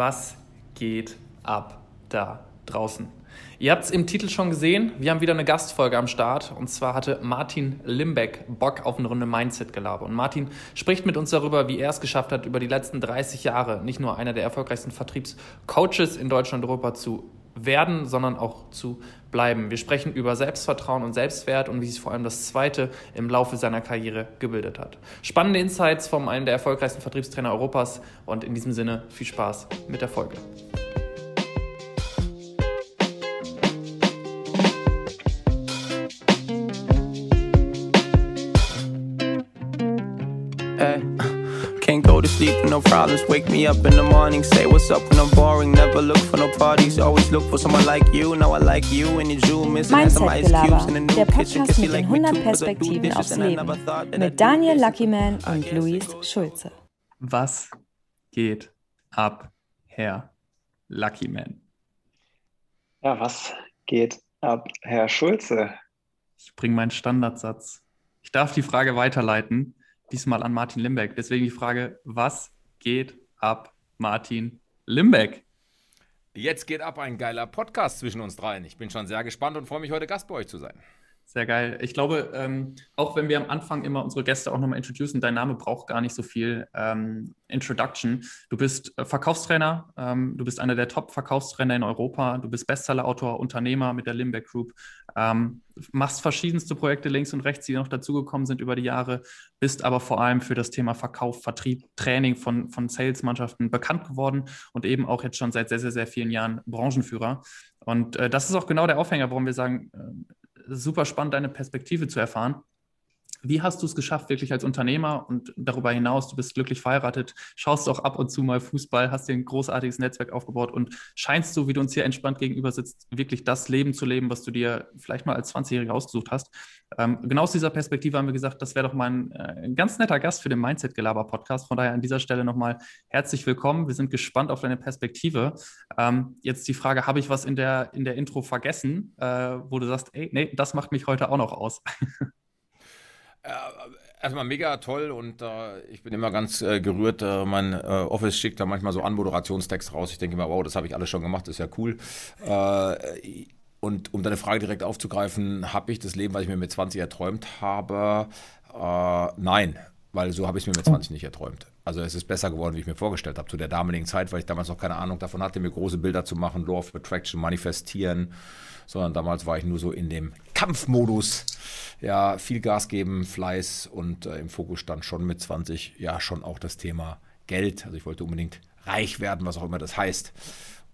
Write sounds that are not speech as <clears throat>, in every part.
Was geht ab da draußen? Ihr habt es im Titel schon gesehen, wir haben wieder eine Gastfolge am Start und zwar hatte Martin Limbeck Bock auf eine Runde Mindset-Gelaber. Und Martin spricht mit uns darüber, wie er es geschafft hat, über die letzten 30 Jahre nicht nur einer der erfolgreichsten Vertriebscoaches in Deutschland und Europa zu werden, sondern auch zu bleiben. Wir sprechen über Selbstvertrauen und Selbstwert und wie sich vor allem das Zweite im Laufe seiner Karriere gebildet hat. Spannende Insights von einem der erfolgreichsten Vertriebstrainer Europas und in diesem Sinne viel Spaß mit der Folge. Sleep with no problems. Wake me up in the morning, say what's up when I'm boring. Never look for no parties, always look for someone like you. Now I like you and you zoom missing some ice cubes in a new der kitchen. Podcast mit den 100 Perspektiven aufs Leben mit Daniel Luckyman und Luis Schulze. Was geht ab, Herr Luckyman? Ja, was geht ab, Herr Schulze? Ich bringe meinen Standardsatz. Ich darf die Frage weiterleiten diesmal an Martin Limbeck. Deswegen die Frage, was geht ab, Martin Limbeck? Jetzt geht ab ein geiler Podcast zwischen uns dreien. Ich bin schon sehr gespannt und freue mich, heute Gast bei euch zu sein. Sehr geil. Ich glaube, ähm, auch wenn wir am Anfang immer unsere Gäste auch nochmal introducen, dein Name braucht gar nicht so viel ähm, Introduction. Du bist äh, Verkaufstrainer, ähm, du bist einer der Top-Verkaufstrainer in Europa, du bist Bestseller-Autor, Unternehmer mit der Limbeck Group, ähm, machst verschiedenste Projekte links und rechts, die noch dazugekommen sind über die Jahre, bist aber vor allem für das Thema Verkauf, Vertrieb, Training von, von Sales-Mannschaften bekannt geworden und eben auch jetzt schon seit sehr, sehr, sehr vielen Jahren Branchenführer. Und äh, das ist auch genau der Aufhänger, warum wir sagen, äh, super spannend, deine Perspektive zu erfahren. Wie hast du es geschafft, wirklich als Unternehmer und darüber hinaus, du bist glücklich verheiratet, schaust auch ab und zu mal Fußball, hast dir ein großartiges Netzwerk aufgebaut und scheinst du, wie du uns hier entspannt gegenüber sitzt, wirklich das Leben zu leben, was du dir vielleicht mal als 20-Jähriger ausgesucht hast. Ähm, genau aus dieser Perspektive haben wir gesagt, das wäre doch mal ein, äh, ganz netter Gast für den Mindset-Gelaber-Podcast. Von daher an dieser Stelle nochmal herzlich willkommen. Wir sind gespannt auf deine Perspektive. Ähm, jetzt die Frage, habe ich was in der, in der Intro vergessen, äh, wo du sagst, ey, nee, das macht mich heute auch noch aus. <laughs> Äh, erstmal mega toll und äh, ich bin immer ganz äh, gerührt. Äh, mein äh, Office schickt da manchmal so Anmoderationstext raus. Ich denke immer, wow, das habe ich alles schon gemacht, das ist ja cool. Äh, und um deine Frage direkt aufzugreifen, habe ich das Leben, was ich mir mit 20 erträumt habe? nein, weil so habe ich es mir mit 20 nicht erträumt. Also es ist besser geworden, wie ich mir vorgestellt habe. Zu der damaligen Zeit, weil ich damals noch keine Ahnung davon hatte, mir große Bilder zu machen, Law of Attraction, manifestieren, sondern damals war ich nur so in dem Kampfmodus. Ja, viel Gas geben, Fleiß und äh, im Fokus stand schon mit 20 ja schon auch das Thema Geld. Also ich wollte unbedingt reich werden, was auch immer das heißt.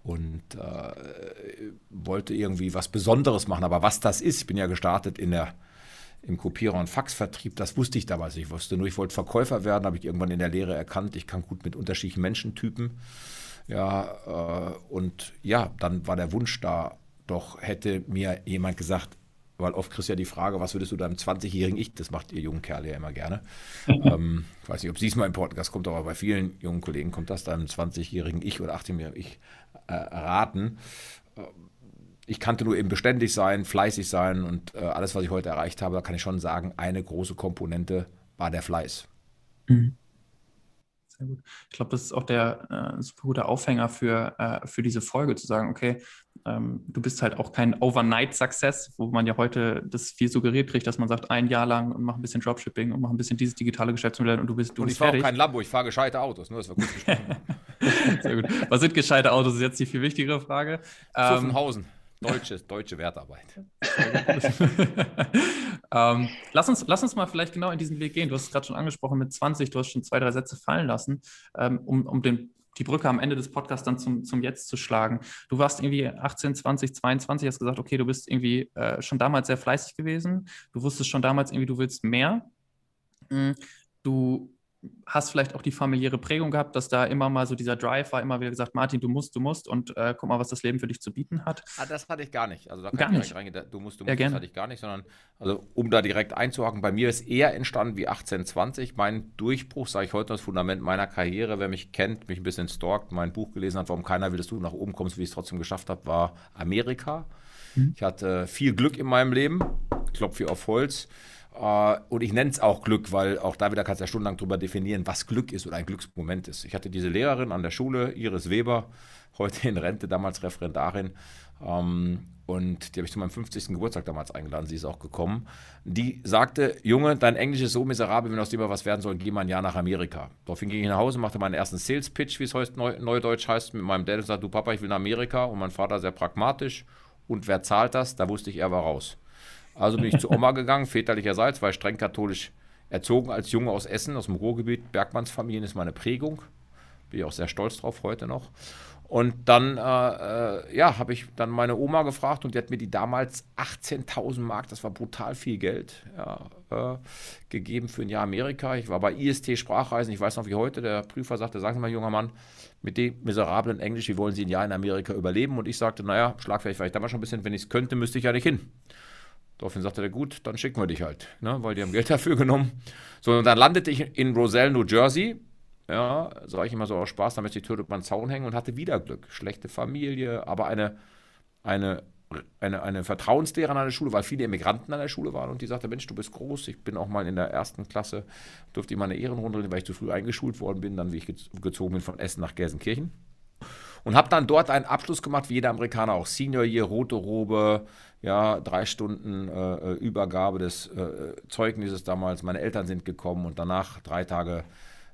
Und äh, wollte irgendwie was Besonderes machen. Aber was das ist, ich bin ja gestartet in der im Kopierer- und Faxvertrieb, das wusste ich damals. Ich wusste nur, ich wollte Verkäufer werden, habe ich irgendwann in der Lehre erkannt, ich kann gut mit unterschiedlichen Menschentypen. Ja, äh, und ja, dann war der Wunsch da, doch hätte mir jemand gesagt, weil oft kriegst du ja die Frage, was würdest du deinem 20-jährigen Ich, das macht ihr jungen Kerle ja immer gerne. <laughs> ähm, ich weiß nicht, ob es mal im Podcast kommt, aber bei vielen jungen Kollegen kommt das, deinem 20-jährigen Ich oder 18-jährigen Ich äh, raten. Äh, ich kannte nur eben beständig sein, fleißig sein und äh, alles, was ich heute erreicht habe, da kann ich schon sagen, eine große Komponente war der Fleiß. Mhm. Sehr gut. Ich glaube, das ist auch der äh, super gute Aufhänger für, äh, für diese Folge, zu sagen, okay, ähm, du bist halt auch kein Overnight-Success, wo man ja heute das viel suggeriert kriegt, dass man sagt, ein Jahr lang und mach ein bisschen Dropshipping und mach ein bisschen dieses digitale Geschäftsmodell und du bist du Und ich fahre auch kein Lambo, ich fahre gescheite Autos, nur das war gut gesprochen. <laughs> Sehr gut. Was sind gescheite Autos, ist jetzt die viel wichtigere Frage. Pfaffenhausen. Ähm, Deutsche, deutsche Wertarbeit. <laughs> ähm, lass, uns, lass uns mal vielleicht genau in diesen Weg gehen. Du hast es gerade schon angesprochen mit 20, du hast schon zwei, drei Sätze fallen lassen, ähm, um, um den, die Brücke am Ende des Podcasts dann zum, zum Jetzt zu schlagen. Du warst irgendwie 18, 20, 22, hast gesagt, okay, du bist irgendwie äh, schon damals sehr fleißig gewesen. Du wusstest schon damals irgendwie, du willst mehr. Mm, du hast vielleicht auch die familiäre Prägung gehabt, dass da immer mal so dieser Drive war, immer wieder gesagt, Martin, du musst, du musst und äh, guck mal, was das Leben für dich zu bieten hat. Ah, das hatte ich gar nicht. Also da kann gar ich nicht reingehen. Du musst, du musst, ja, das hatte ich gar nicht, sondern also um da direkt einzuhaken, bei mir ist eher entstanden wie 1820. Mein Durchbruch, sage ich heute, das Fundament meiner Karriere, wer mich kennt, mich ein bisschen stalkt, mein Buch gelesen hat, warum keiner will, dass du nach oben kommst, wie ich es trotzdem geschafft habe, war Amerika. Mhm. Ich hatte viel Glück in meinem Leben, klopfe auf Holz Äh, und ich nenne es auch Glück, weil auch da wieder kannst du ja stundenlang drüber definieren, was Glück ist oder ein Glücksmoment ist. Ich hatte diese Lehrerin an der Schule, Iris Weber, <laughs> heute in Rente, damals Referendarin. Ähm, und die habe ich zu meinem 50. Geburtstag damals eingeladen, sie ist auch gekommen. Die sagte, Junge, dein Englisch ist so miserabel, wenn aus mal was werden soll, geh mal ein Jahr nach Amerika. Daraufhin ging ich nach Hause, machte meinen ersten Sales-Pitch, wie es heute neu, neudeutsch heißt, mit meinem Dad und sagte, du Papa, ich will nach Amerika. Und mein Vater sehr pragmatisch. Und wer zahlt das? Da wusste ich, er war raus. Also bin ich zu Oma gegangen, väterlicherseits, war ich streng katholisch erzogen als Junge aus Essen, aus dem Ruhrgebiet. Bergmannsfamilien ist meine Prägung. Bin ich auch sehr stolz drauf heute noch. Und dann, äh, äh, ja, habe ich dann meine Oma gefragt und die hat mir die damals 18.000 Mark, das war brutal viel Geld, ja, äh, gegeben für ein Jahr Amerika. Ich war bei IST Sprachreisen, ich weiß noch wie heute, der Prüfer sagte, sagen Sie mal, junger Mann, mit dem miserablen Englisch, wie wollen Sie ein Jahr in Amerika überleben? Und ich sagte, naja, schlagfertig war ich damals schon ein bisschen, wenn ich es könnte, müsste ich ja nicht hin. Daraufhin sagte er, gut, dann schicken wir dich halt, ne, weil die haben Geld <laughs> dafür genommen. So, und dann landete ich in Roselle, New Jersey, ja, sage ich immer so aus Spaß, da möchte ich tot über den Zaun hängen und hatte wieder Glück. Schlechte Familie, aber eine, eine, eine, eine Vertrauenslehrerin an der Schule, weil viele Immigranten an der Schule waren und die sagte, Mensch, du bist groß, ich bin auch mal in der ersten Klasse, durfte ich mal eine Ehrenrunde weil ich zu früh eingeschult worden bin, dann wie ich gezogen bin von Essen nach Gelsenkirchen. Und habe dann dort einen Abschluss gemacht, wie jeder Amerikaner auch. Senior Year, rote Robe, ja, drei Stunden äh, äh Übergabe des äh, Zeugnisses damals. Meine Eltern sind gekommen und danach drei Tage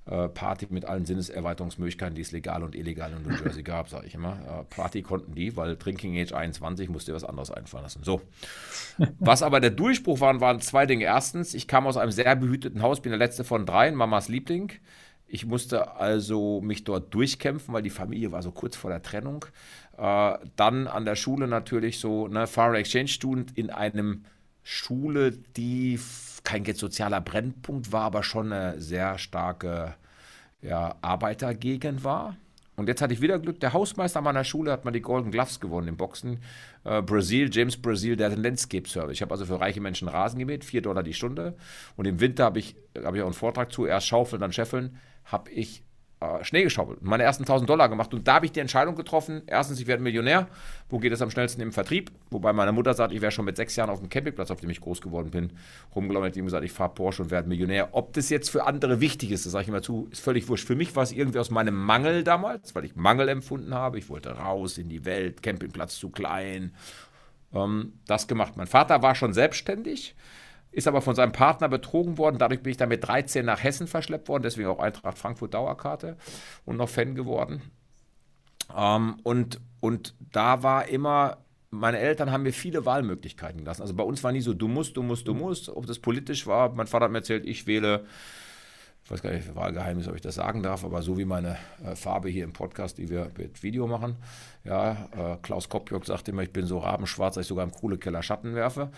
äh, Party mit allen Sinneserweiterungsmöglichkeiten, die es legal und illegal in New Jersey gab, sage ich immer. Party konnten die, weil Drinking Age 21 musste was anderes einfallen lassen. So. <laughs> Was aber der Durchbruch war, waren zwei Dinge. Erstens, ich kam aus einem sehr behüteten Haus, bin der letzte von dreien, Mamas Liebling. Ich musste also mich dort durchkämpfen, weil die Familie war so kurz vor der Trennung. Äh, dann an der Schule natürlich so, ne, Foreign Exchange Student in einem Schule, die kein sozialer Brennpunkt war, aber schon eine sehr starke ja, Arbeitergegend war. Und jetzt hatte ich wieder Glück. Der Hausmeister meiner Schule hat mal die Golden Gloves gewonnen im Boxen. Äh, Brasil, James Brasil, der hat einen Landscape Service. Ich habe also für reiche Menschen Rasen gemäht, 4 Dollar die Stunde. Und im Winter habe ich, hab ich auch einen Vortrag zu, erst schaufeln, dann scheffeln, habe ich äh, Schnee geschaufelt meine ersten 1000 Dollar gemacht. Und da habe ich die Entscheidung getroffen: erstens, ich werde Millionär. Wo geht es am schnellsten im Vertrieb? Wobei meine Mutter sagt, ich wäre schon mit sechs Jahren auf dem Campingplatz, auf dem ich groß geworden bin, rumgelaufen und ihm gesagt, ich fahre Porsche und werde Millionär. Ob das jetzt für andere wichtig ist, das sage ich immer zu, ist völlig wurscht. Für mich war es irgendwie aus meinem Mangel damals, weil ich Mangel empfunden habe. Ich wollte raus in die Welt, Campingplatz zu klein. Ähm, das gemacht. Mein Vater war schon selbstständig ist aber von seinem Partner betrogen worden. Dadurch bin ich dann mit 13 nach Hessen verschleppt worden, deswegen auch Eintracht Frankfurt Dauerkarte und noch Fan geworden. Ähm, und, und da war immer, meine Eltern haben mir viele Wahlmöglichkeiten gelassen. Also bei uns war nie so, du musst, du musst, du musst. Ob das politisch war, mein Vater hat mir erzählt, ich wähle, ich weiß gar nicht, Wahlgeheimnis, ob ich das sagen darf, aber so wie meine äh, Farbe hier im Podcast, die wir mit Video machen. Ja, äh, Klaus Kopjok sagt immer, ich bin so rabenschwarz, dass ich sogar im Kohlekeller Schatten werfe.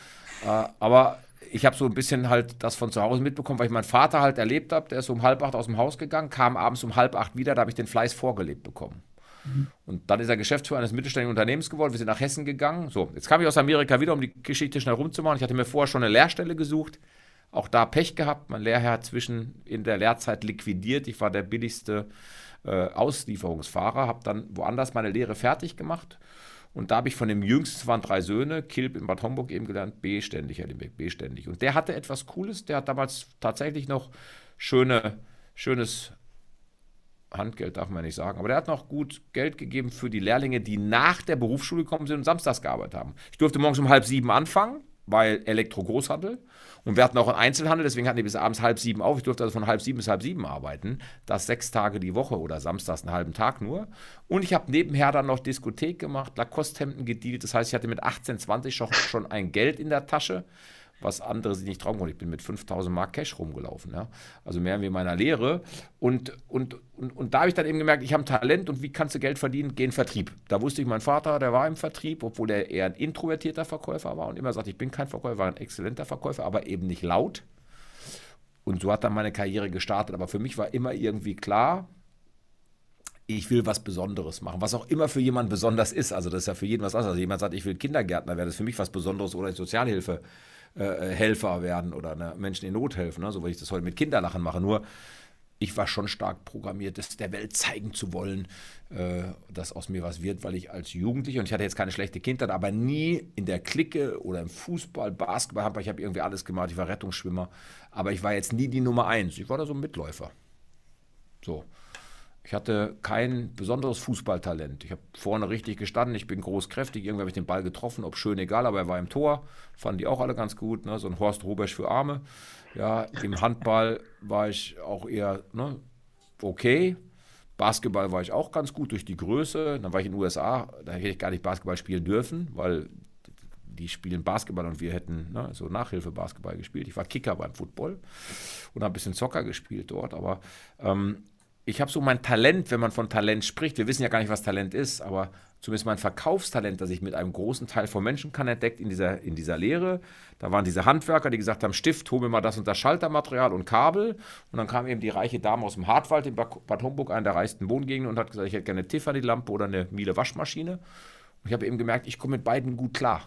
Äh, aber ich habe so ein bisschen halt das von zu Hause mitbekommen, weil ich meinen Vater halt erlebt habe. Der ist um halb acht aus dem Haus gegangen, kam abends um halb acht wieder, da habe ich den Fleiß vorgelebt bekommen. Und dann ist er Geschäftsführer eines mittelständigen Unternehmens geworden. Wir sind nach Hessen gegangen. So, jetzt kam ich aus Amerika wieder, um die Geschichte schnell rumzumachen. Ich hatte mir vorher schon eine Lehrstelle gesucht. Auch da Pech gehabt. Mein Lehrherr hat zwischen in der Lehrzeit liquidiert. Ich war der billigste äh, Auslieferungsfahrer, habe dann woanders meine Lehre fertig gemacht und da habe ich von dem jüngsten, es waren drei Söhne, Kilp in Bad Homburg eben gelernt, B-ständig, Herr B-ständig. Und der hatte etwas Cooles, der hat damals tatsächlich noch schöne, schönes Handgeld darf man nicht sagen, aber der hat noch gut Geld gegeben für die Lehrlinge, die nach der Berufsschule gekommen sind und samstags gearbeitet haben. Ich durfte morgens um halb sieben anfangen, weil Elektro-Großhandel. Und wir hatten auch einen Einzelhandel, deswegen hatten die bis abends halb sieben auf. Ich durfte also von halb sieben bis halb sieben arbeiten. Das sechs Tage die Woche oder samstags einen halben Tag nur. Und ich habe nebenher dann noch Diskothek gemacht, Lacoste-Hemden gedealt. Das heißt, ich hatte mit 18, 20 schon ein Geld in der Tasche was andere sich nicht trauen konnten. Ich bin mit 5000 Mark Cash rumgelaufen, ja? also mehr wie meiner Lehre. Und, und, und, und da habe ich dann eben gemerkt, ich habe Talent und wie kannst du Geld verdienen? Geh in Vertrieb. Da wusste ich, mein Vater, der war im Vertrieb, obwohl er eher ein introvertierter Verkäufer war und immer sagt, ich bin kein Verkäufer, war ein exzellenter Verkäufer, aber eben nicht laut. Und so hat dann meine Karriere gestartet. Aber für mich war immer irgendwie klar, ich will was Besonderes machen, was auch immer für jemanden besonders ist. Also das ist ja für jeden was anderes. Also jemand sagt, ich will Kindergärtner werden, das für mich was Besonderes oder Sozialhilfe äh, Helfer werden oder ne, Menschen in Not helfen, ne? so wie ich das heute mit Kinderlachen mache. Nur ich war schon stark programmiert, das der Welt zeigen zu wollen, äh, dass aus mir was wird, weil ich als Jugendlicher, und ich hatte jetzt keine schlechte Kindheit, aber nie in der Clique oder im Fußball, Basketball, ich habe irgendwie alles gemacht, ich war Rettungsschwimmer, aber ich war jetzt nie die Nummer eins, ich war da so ein Mitläufer. So. Ich hatte kein besonderes Fußballtalent. Ich habe vorne richtig gestanden, ich bin großkräftig, irgendwie habe ich den Ball getroffen, ob schön, egal, aber er war im Tor. Fanden die auch alle ganz gut, ne? so ein Horst Rubesch für Arme. Ja, im Handball war ich auch eher ne, okay. Basketball war ich auch ganz gut durch die Größe. Dann war ich in den USA, da hätte ich gar nicht Basketball spielen dürfen, weil die spielen Basketball und wir hätten ne, so Nachhilfe-Basketball gespielt. Ich war Kicker beim Football und habe ein bisschen Zocker gespielt dort, aber ähm, ich habe so mein Talent, wenn man von Talent spricht, wir wissen ja gar nicht, was Talent ist, aber zumindest mein Verkaufstalent, das ich mit einem großen Teil von Menschen kann, entdeckt in dieser, in dieser Lehre. Da waren diese Handwerker, die gesagt haben, Stift, hol mir mal das und das Schaltermaterial und Kabel. Und dann kam eben die reiche Dame aus dem Hartwald in Bad Homburg, einer der reichsten Wohngegenden, und hat gesagt, ich hätte gerne eine Tiffany-Lampe oder eine Miele Waschmaschine. Und ich habe eben gemerkt, ich komme mit beiden gut klar.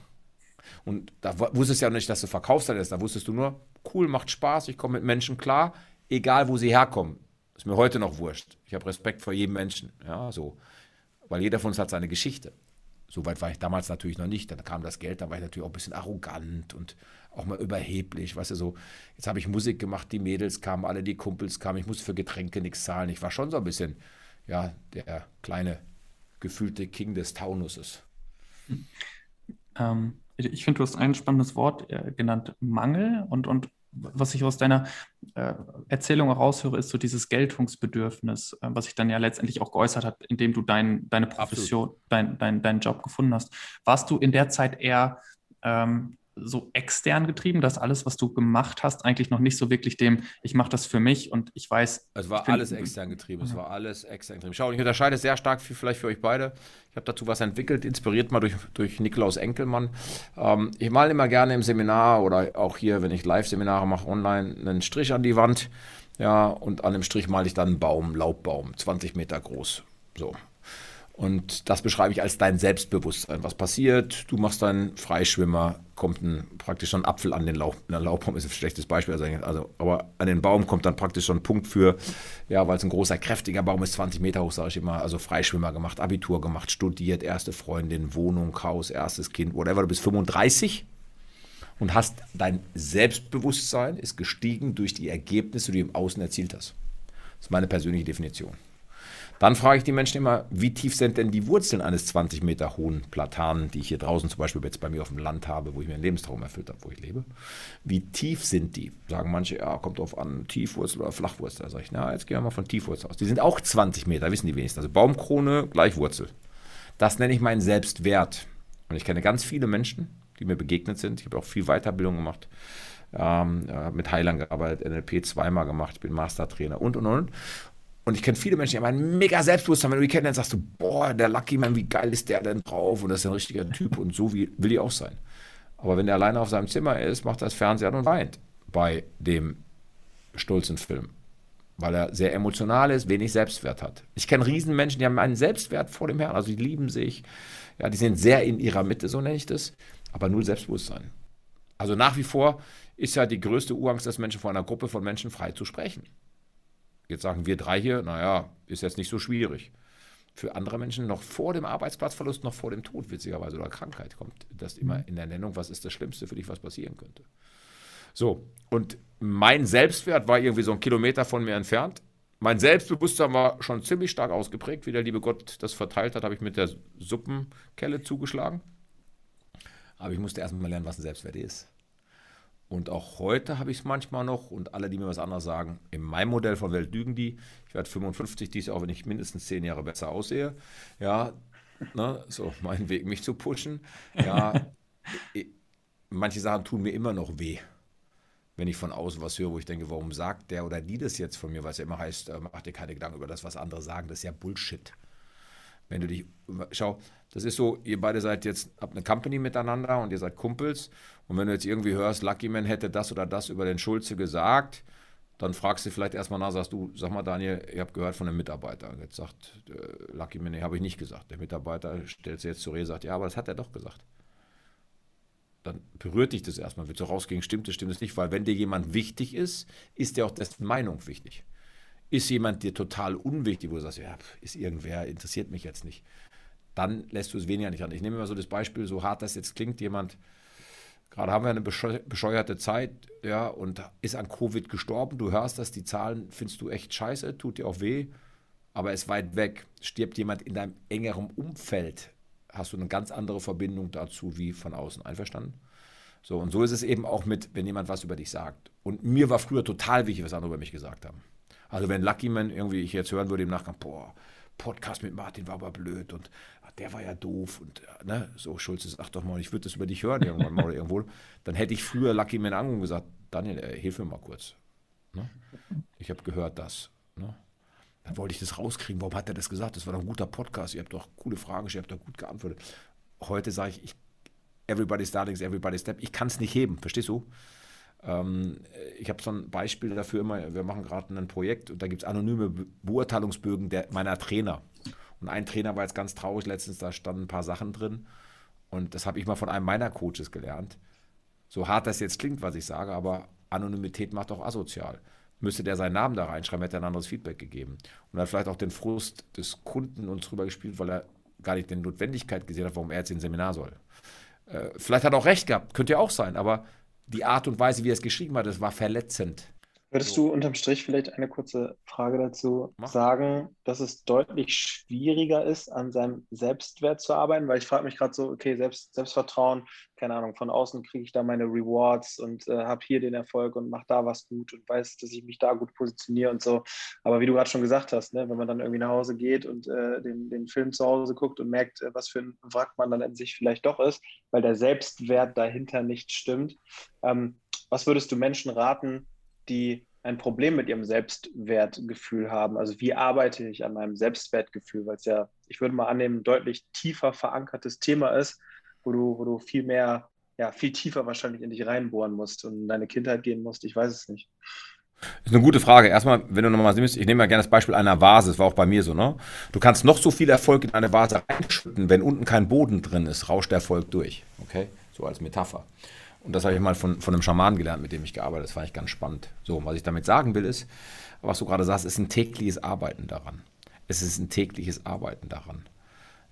Und da wusstest du ja nicht, dass du Verkaufstalent ist. Da wusstest du nur, cool, macht Spaß, ich komme mit Menschen klar, egal wo sie herkommen. Ist mir heute noch wurscht. Ich habe Respekt vor jedem Menschen. Ja, so. Weil jeder von uns hat seine Geschichte. So weit war ich damals natürlich noch nicht. Dann kam das Geld, da war ich natürlich auch ein bisschen arrogant und auch mal überheblich. Weißt du, so, jetzt habe ich Musik gemacht, die Mädels kamen, alle die Kumpels kamen, ich musste für Getränke nichts zahlen. Ich war schon so ein bisschen, ja, der kleine, gefühlte King des Taunusses. <laughs> Ähm, ich finde, du hast ein spannendes Wort äh, genannt, Mangel. Und, und was ich aus deiner äh, Erzählung heraushöre, ist so dieses Geltungsbedürfnis, äh, was sich dann ja letztendlich auch geäußert hat, indem du dein, deine Profession, dein, dein, deinen Job gefunden hast. Warst du in der Zeit eher ähm, so extern getrieben, dass alles, was du gemacht hast, eigentlich noch nicht so wirklich dem, ich mache das für mich und ich weiß. Es war alles extern getrieben. Es war alles extern getrieben. Schau, ich unterscheide sehr stark für, vielleicht für euch beide. Ich habe dazu was entwickelt, inspiriert mal durch, durch Nikolaus Enkelmann. Ähm, ich male immer gerne im Seminar oder auch hier, wenn ich Live-Seminare mache, online, einen Strich an die Wand. Ja, und an dem Strich male ich dann einen Baum, Laubbaum, 20 Meter groß. So. Und das beschreibe ich als dein Selbstbewusstsein. Was passiert? Du machst deinen Freischwimmer, kommt ein, praktisch schon ein Apfel an den Laub. Der Laubbaum ist ein schlechtes Beispiel, also, also, aber an den Baum kommt dann praktisch schon ein Punkt für, ja, weil es ein großer, kräftiger Baum ist, 20 Meter hoch, sage ich immer. Also Freischwimmer gemacht, Abitur gemacht, studiert, erste Freundin, Wohnung, Haus, erstes Kind, whatever. Du bist 35 und hast dein Selbstbewusstsein ist gestiegen durch die Ergebnisse, die du im Außen erzielt hast. Das ist meine persönliche Definition. Dann frage ich die Menschen immer, wie tief sind denn die Wurzeln eines 20 Meter hohen Platanen, die ich hier draußen zum Beispiel jetzt bei mir auf dem Land habe, wo ich mir einen Lebenstraum erfüllt habe, wo ich lebe. Wie tief sind die? Sagen manche, ja, kommt drauf an, Tiefwurzel oder Flachwurzel. Da sage ich, na, jetzt gehen wir mal von Tiefwurzel aus. Die sind auch 20 Meter, wissen die wenigsten. Also Baumkrone gleich Wurzel. Das nenne ich meinen Selbstwert. Und ich kenne ganz viele Menschen, die mir begegnet sind. Ich habe auch viel Weiterbildung gemacht. Ähm, mit Heilern gearbeitet, NLP zweimal gemacht, ich bin Mastertrainer und und und. Und ich kenne viele Menschen, die haben ein mega Selbstbewusstsein. Wenn du die kennst, dann sagst du, boah, der Lucky Man, wie geil ist der denn drauf? Und das ist ein richtiger Typ und so wie, will ich auch sein. Aber wenn der alleine auf seinem Zimmer ist, macht er das Fernseher und weint bei dem stolzen Film. Weil er sehr emotional ist, wenig Selbstwert hat. Ich kenne Riesenmenschen, die haben einen Selbstwert vor dem Herrn, also die lieben sich. Ja, die sind sehr in ihrer Mitte, so nenne ich das, aber null Selbstbewusstsein. Also nach wie vor ist ja die größte Urangst des Menschen vor einer Gruppe von Menschen frei zu sprechen. Jetzt sagen wir drei hier, naja, ist jetzt nicht so schwierig. Für andere Menschen noch vor dem Arbeitsplatzverlust, noch vor dem Tod, witzigerweise, oder Krankheit kommt das immer mhm. in der Nennung, was ist das Schlimmste für dich, was passieren könnte. So, und mein Selbstwert war irgendwie so ein Kilometer von mir entfernt. Mein Selbstbewusstsein war schon ziemlich stark ausgeprägt. Wie der liebe Gott das verteilt hat, habe ich mit der Suppenkelle zugeschlagen. Aber ich musste erstmal lernen, was ein Selbstwert ist. Und auch heute habe ich es manchmal noch und alle, die mir was anderes sagen, in meinem Modell von Welt lügen die. Ich werde 55 dies Jahr, wenn ich mindestens zehn Jahre besser aussehe. Ja, ne, so mein Weg, mich zu pushen. Ja, <laughs> manche Sachen tun mir immer noch weh, wenn ich von außen was höre, wo ich denke, warum sagt der oder die das jetzt von mir, es ja immer heißt, äh, mach dir keine Gedanken über das, was andere sagen, das ist ja Bullshit. Wenn du dich, schau, das ist so, ihr beide seid jetzt, habt eine Company miteinander und ihr seid Kumpels. Und wenn du jetzt irgendwie hörst, Lucky Man hätte das oder das über den Schulze gesagt, dann fragst du vielleicht erstmal nach, sagst du, sag mal Daniel, ich habe gehört von einem Mitarbeiter. Jetzt sagt äh, Lucky Man, nee, habe ich nicht gesagt. Der Mitarbeiter stellt sich jetzt zur Rede, sagt, ja, aber das hat er doch gesagt. Dann berührt dich das erstmal, willst du rausgehen, stimmt es, stimmt es nicht, weil wenn dir jemand wichtig ist, ist dir auch dessen Meinung wichtig. Ist jemand dir total unwichtig, wo du sagst, ja, ist irgendwer, interessiert mich jetzt nicht. Dann lässt du es weniger nicht an. Ich nehme mal so das Beispiel, so hart das jetzt klingt, jemand, gerade haben wir eine bescheuerte Zeit, ja, und ist an Covid gestorben. Du hörst das, die Zahlen findest du echt scheiße, tut dir auch weh, aber ist weit weg. Stirbt jemand in deinem engeren Umfeld, hast du eine ganz andere Verbindung dazu wie von außen. Einverstanden? So, und so ist es eben auch mit, wenn jemand was über dich sagt. Und mir war früher total wichtig, was andere über mich gesagt haben. Also wenn Lucky Man irgendwie ich jetzt hören würde im Nachgang, boah, Podcast mit Martin war aber blöd und ach, der war ja doof und ne, so Schulze sagt doch mal, ich würde das über dich hören irgendwann mal oder <laughs> irgendwo, dann hätte ich früher Lucky Man angerufen und gesagt, Daniel, ey, hilf mir mal kurz. Ne? Ich habe gehört das. Ne? Dann wollte ich das rauskriegen. Warum hat er das gesagt? Das war doch ein guter Podcast. Ihr habt doch coole Fragen gestellt, ihr habt doch gut geantwortet. Heute sage ich, ich Everybody's Darlings, Everybody's Step. Ich kann es nicht heben, verstehst du? Ähm, ich habe so ein Beispiel dafür immer, wir machen gerade ein Projekt und da gibt es anonyme Beurteilungsbögen der, meiner Trainer. Und ein Trainer war jetzt ganz traurig letztens, da standen ein paar Sachen drin. Und das habe ich mal von einem meiner Coaches gelernt. So hart das jetzt klingt, was ich sage, aber Anonymität macht auch asozial. Müsste der seinen Namen da reinschreiben, hätte er ein anderes Feedback gegeben. Und hat vielleicht auch den Frust des Kunden uns drüber gespielt, weil er gar nicht die Notwendigkeit gesehen hat, warum er jetzt ins Seminar soll. Äh, vielleicht hat er auch recht gehabt, könnte ja auch sein, aber die Art und Weise, wie er es geschrieben hat, das war verletzend. Würdest so. du unterm Strich vielleicht eine kurze Frage dazu Mach. sagen, dass es deutlich schwieriger ist, an seinem Selbstwert zu arbeiten? Weil ich frage mich gerade so, okay, Selbst, Selbstvertrauen, keine Ahnung, von außen kriege ich da meine Rewards und äh, habe hier den Erfolg und mache da was gut und weiß, dass ich mich da gut positioniere und so. Aber wie du gerade schon gesagt hast, ne, wenn man dann irgendwie nach Hause geht und äh, den, den Film zu Hause guckt und merkt, äh, was für ein Wrack man dann in sich vielleicht doch ist, weil der Selbstwert dahinter nicht stimmt. Ähm, was würdest du Menschen raten, die ein Problem mit ihrem Selbstwertgefühl haben. Also wie arbeite ich an meinem Selbstwertgefühl, weil es ja, ich würde mal annehmen, deutlich tiefer verankertes Thema ist, wo du, wo du viel mehr, ja, viel tiefer wahrscheinlich in dich reinbohren musst und in deine Kindheit gehen musst. Ich weiß es nicht. Ist eine gute Frage. Erstmal, wenn du nochmal siehst, ich nehme mal gerne das Beispiel einer Vase, das war auch bei mir so, ne? Du kannst noch so viel Erfolg in eine Vase reinschütten, wenn unten kein Boden drin ist, rauscht der Erfolg durch. Okay? So als Metapher. Und das habe ich mal von, von einem Schamanen gelernt, mit dem ich gearbeitet habe. Das fand ich ganz spannend. So, was ich damit sagen will, ist, was du gerade sagst, ist ein tägliches Arbeiten daran. Es ist ein tägliches Arbeiten daran.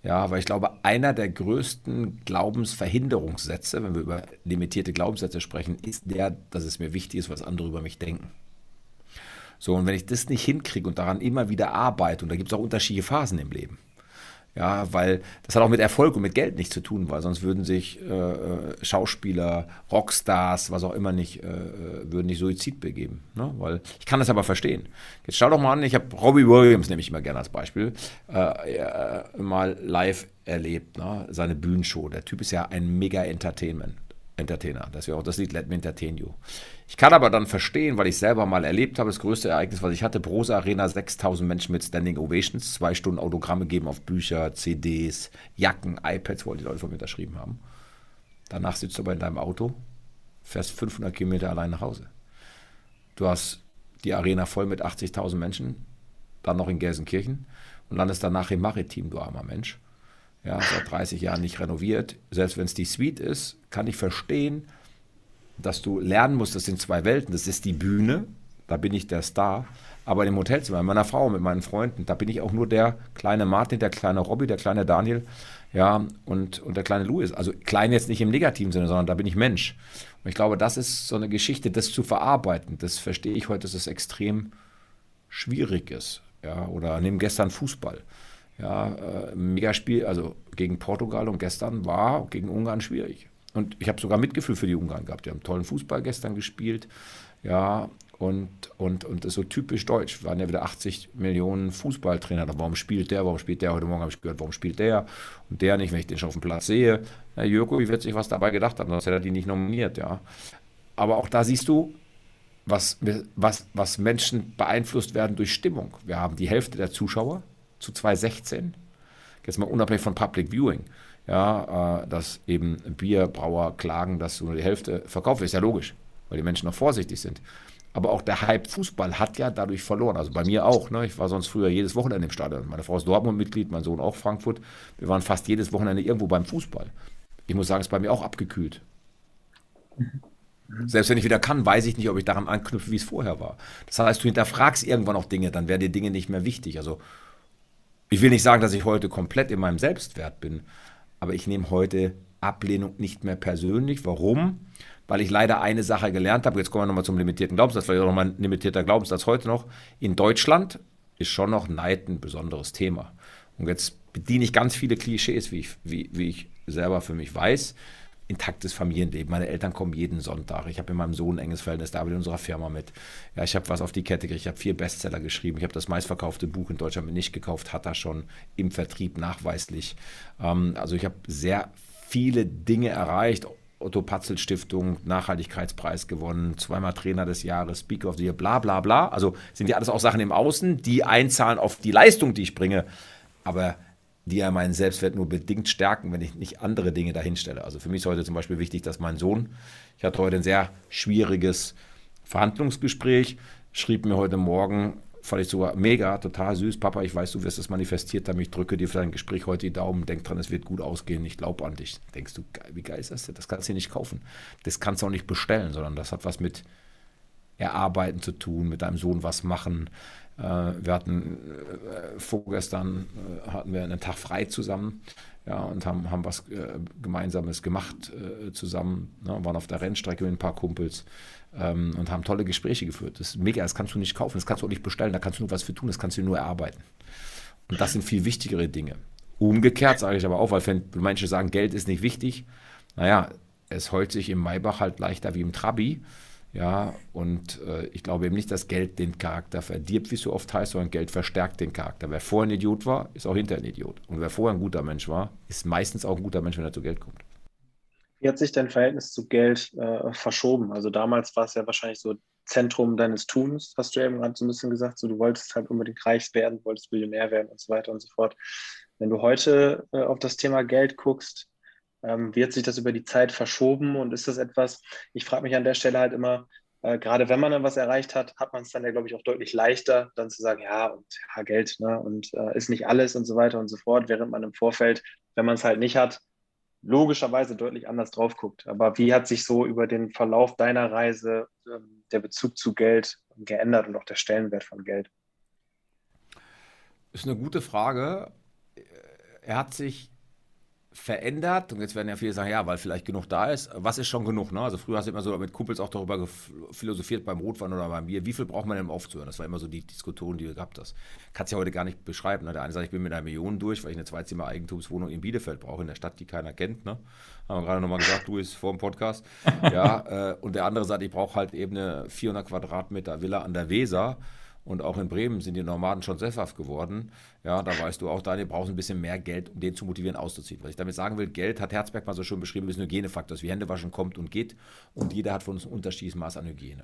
Ja, weil ich glaube, einer der größten Glaubensverhinderungssätze, wenn wir über limitierte Glaubenssätze sprechen, ist der, dass es mir wichtig ist, was andere über mich denken. So, und wenn ich das nicht hinkriege und daran immer wieder arbeite, und da gibt es auch unterschiedliche Phasen im Leben, ja, weil das hat auch mit Erfolg und mit Geld nichts zu tun, weil sonst würden sich äh, äh Schauspieler, Rockstars, was auch immer nicht, äh, äh, würden nicht Suizid begeben. Ne? Weil ich kann das aber verstehen. Jetzt schau doch mal an, ich habe Robbie Williams, nehme ich immer gerne als Beispiel, äh, äh, mal live erlebt, ne? seine Bühnenshow. Der Typ ist ja ein mega Entertainment. Entertainer. Das wäre auch das Lied Let Me Entertain You. Ich kann aber dann verstehen, weil ich selber mal erlebt habe, das größte Ereignis, was ich hatte, Prosa Arena, 6000 Menschen mit Standing Ovations, zwei Stunden Autogramme geben auf Bücher, CDs, Jacken, iPads, wo die Leute von mir unterschrieben haben. Danach sitzt du aber in deinem Auto, fährst 500 Kilometer allein nach Hause. Du hast die Arena voll mit 80.000 Menschen, dann noch in Gelsenkirchen und landest danach im Maritim, du armer Mensch ja, seit 30 Jahren nicht renoviert. Selbst wenn es die Suite ist, kann ich verstehen, dass du lernen musst, das sind zwei Welten. Das ist die Bühne, da bin ich der Star. Aber dem Hotelzimmer, mit meiner Frau, mit meinen Freunden, da bin ich auch nur der kleine Martin, der kleine Robby, der kleine Daniel, ja, und, und der kleine Louis. Also klein jetzt nicht im negativen Sinne, sondern da bin ich Mensch. Und ich glaube, das ist so eine Geschichte, das zu verarbeiten. Das verstehe ich heute, dass es extrem schwierig ist. Ja, oder nehmen gestern Fußball. Ja, äh, Megaspiel, also gegen Portugal und gestern war gegen Ungarn schwierig. Und ich habe sogar Mitgefühl für die Ungarn gehabt. Die haben tollen Fußball gestern gespielt. Ja, und, und, und das ist so typisch deutsch. Waren ja wieder 80 Millionen Fußballtrainer. Warum spielt der? Warum spielt der? Heute Morgen habe ich gehört, warum spielt der? Und der nicht, wenn ich den schon auf dem Platz sehe. Na, Jürko, wie wird sich was dabei gedacht haben, sonst hätte er die nicht nominiert, ja. Aber auch da siehst du, was, was, was Menschen beeinflusst werden durch Stimmung. Wir haben die Hälfte der Zuschauer, zu 2016, jetzt mal unabhängig von Public Viewing, ja, äh, dass eben Bierbrauer klagen, dass nur die Hälfte verkauft ist ja logisch, weil die Menschen noch vorsichtig sind. Aber auch der Hype Fußball hat ja dadurch verloren. Also bei mir auch. Ne? Ich war sonst früher jedes Wochenende im Stadion. Meine Frau ist Dortmund-Mitglied, mein Sohn auch Frankfurt. Wir waren fast jedes Wochenende irgendwo beim Fußball. Ich muss sagen, es ist bei mir auch abgekühlt. Mhm. Selbst wenn ich wieder kann, weiß ich nicht, ob ich daran anknüpfe, wie es vorher war. Das heißt, du hinterfragst irgendwann auch Dinge, dann werden dir Dinge nicht mehr wichtig. Also ich will nicht sagen, dass ich heute komplett in meinem Selbstwert bin, aber ich nehme heute Ablehnung nicht mehr persönlich. Warum? Weil ich leider eine Sache gelernt habe. Jetzt kommen wir nochmal zum limitierten Glaubenssatz, vielleicht auch nochmal ein limitierter Glaubenssatz heute noch. In Deutschland ist schon noch Neid ein besonderes Thema. Und jetzt bediene ich ganz viele Klischees, wie ich, wie, wie ich selber für mich weiß intaktes Familienleben. Meine Eltern kommen jeden Sonntag. Ich habe mit meinem Sohn ein enges Verhältnis, da arbeitet in unserer Firma mit. Ja, ich habe was auf die Kette gekriegt. Ich habe vier Bestseller geschrieben. Ich habe das meistverkaufte Buch in Deutschland nicht gekauft, hat er schon im Vertrieb nachweislich. Ähm, also ich habe sehr viele Dinge erreicht. Otto Patzel Stiftung, Nachhaltigkeitspreis gewonnen, zweimal Trainer des Jahres, Speaker of the Year, bla bla bla. Also sind ja alles auch Sachen im Außen, die einzahlen auf die Leistung, die ich bringe. Aber die ja meinen Selbstwert nur bedingt stärken, wenn ich nicht andere Dinge dahinstelle. Also für mich ist heute zum Beispiel wichtig, dass mein Sohn, ich hatte heute ein sehr schwieriges Verhandlungsgespräch, schrieb mir heute Morgen, fand ich sogar mega, total süß, Papa, ich weiß, du wirst es manifestiert haben, ich drücke dir für dein Gespräch heute die Daumen, denk dran, es wird gut ausgehen, ich glaube an dich. Denkst du, wie geil ist das denn? Das kannst du nicht kaufen. Das kannst du auch nicht bestellen, sondern das hat was mit Erarbeiten zu tun, mit deinem Sohn was machen, wir hatten äh, vorgestern äh, hatten wir einen Tag frei zusammen ja, und haben, haben was Gemeinsames gemacht zusammen, ne, waren auf der Rennstrecke mit ein paar Kumpels ähm, und haben tolle Gespräche geführt. Das ist mega, das kannst du nicht kaufen, das kannst du auch nicht bestellen, da kannst du nur was für tun, das kannst du nur erarbeiten. Und das sind viel wichtigere Dinge. Umgekehrt sage ich aber auch, weil wenn manche sagen, Geld ist nicht wichtig, naja, es heult sich im Maybach halt leichter wie im Trabi. Ja, und äh, ich glaube eben nicht, dass Geld den Charakter verdirbt, wie es so oft heißt, sondern Geld verstärkt den Charakter. Wer vorher ein Idiot war, ist auch hinterher ein Idiot. Und wer vorher ein guter Mensch war, ist meistens auch ein guter Mensch, wenn er zu Geld kommt. Wie hat sich dein Verhältnis zu Geld äh, verschoben? Also damals war es ja wahrscheinlich so Zentrum deines Tuns, hast du eben gerade so ein bisschen gesagt. So, du wolltest halt unbedingt reich werden, wolltest Millionär werden und so weiter und so fort. Wenn du heute äh, auf das Thema Geld guckst, ähm, wie hat sich das über die Zeit verschoben und ist das etwas, ich frage mich an der Stelle halt immer, äh, gerade wenn man dann was erreicht hat, hat man es dann ja, glaube ich, auch deutlich leichter, dann zu sagen, ja, und ja, Geld, ne, und äh, ist nicht alles und so weiter und so fort, während man im Vorfeld, wenn man es halt nicht hat, logischerweise deutlich anders drauf guckt. Aber wie hat sich so über den Verlauf deiner Reise ähm, der Bezug zu Geld geändert und auch der Stellenwert von Geld? Ist eine gute Frage. Er hat sich verändert. Und jetzt werden ja viele sagen, ja, weil vielleicht genug da ist. Was ist schon genug? Ne? Also früher hast du immer so mit Kumpels auch darüber philosophiert beim Rotwein oder beim Bier. Wie viel braucht man denn, um aufzuhören? Das war immer so die Diskussion, die du gehabt hast. Kannst ja heute gar nicht beschreiben. Ne? Der eine sagt, ich bin mit einer Million durch, weil ich eine Zweizimmer-Eigentumswohnung in Bielefeld brauche, in der Stadt, die keiner kennt. Ne? Haben wir gerade nochmal gesagt, du ist vor dem Podcast. <laughs> ja, äh, und der andere sagt, ich brauche halt eben eine 400 Quadratmeter Villa an der Weser. Und auch in Bremen sind die Nomaden schon sesshaft geworden. Ja, da weißt du auch, Daniel, brauchst ein bisschen mehr Geld, um den zu motivieren, auszuziehen. Was ich damit sagen will, Geld hat Herzberg mal so schön beschrieben, ist ein Hygienefaktor, wie Händewaschen kommt und geht. Und jeder hat von uns ein unterschiedliches Maß an Hygiene.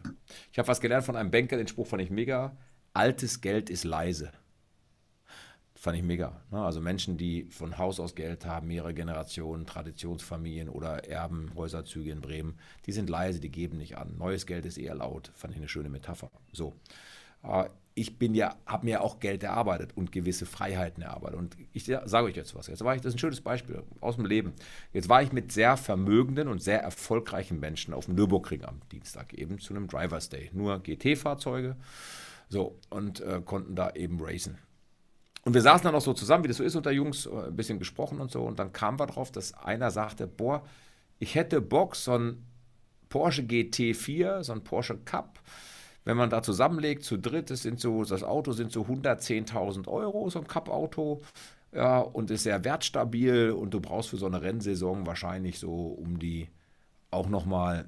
Ich habe was gelernt von einem Banker, den Spruch fand ich mega. Altes Geld ist leise. Fand ich mega. Ne? Also Menschen, die von Haus aus Geld haben, mehrere Generationen, Traditionsfamilien oder Erben, Häuserzüge in Bremen, die sind leise, die geben nicht an. Neues Geld ist eher laut. Fand ich eine schöne Metapher. So. Äh, ich bin ja, habe mir auch Geld erarbeitet und gewisse Freiheiten erarbeitet. Und ich sage euch jetzt was. Jetzt war ich, das ist ein schönes Beispiel aus dem Leben. Jetzt war ich mit sehr vermögenden und sehr erfolgreichen Menschen auf dem Nürburgring am Dienstag eben zu einem Drivers Day. Nur GT-Fahrzeuge. So, und äh, konnten da eben racen. Und wir saßen dann auch so zusammen, wie das so ist unter Jungs, äh, ein bisschen gesprochen und so. Und dann kamen wir drauf, dass einer sagte, boah, ich hätte Bock, so ein Porsche GT4, so ein Porsche Cup, wenn man da zusammenlegt, zu dritt, das, sind so, das Auto sind so 110.000 Euro, so ein Cup-Auto. Ja, und ist sehr wertstabil und du brauchst für so eine Rennsaison wahrscheinlich so um die auch nochmal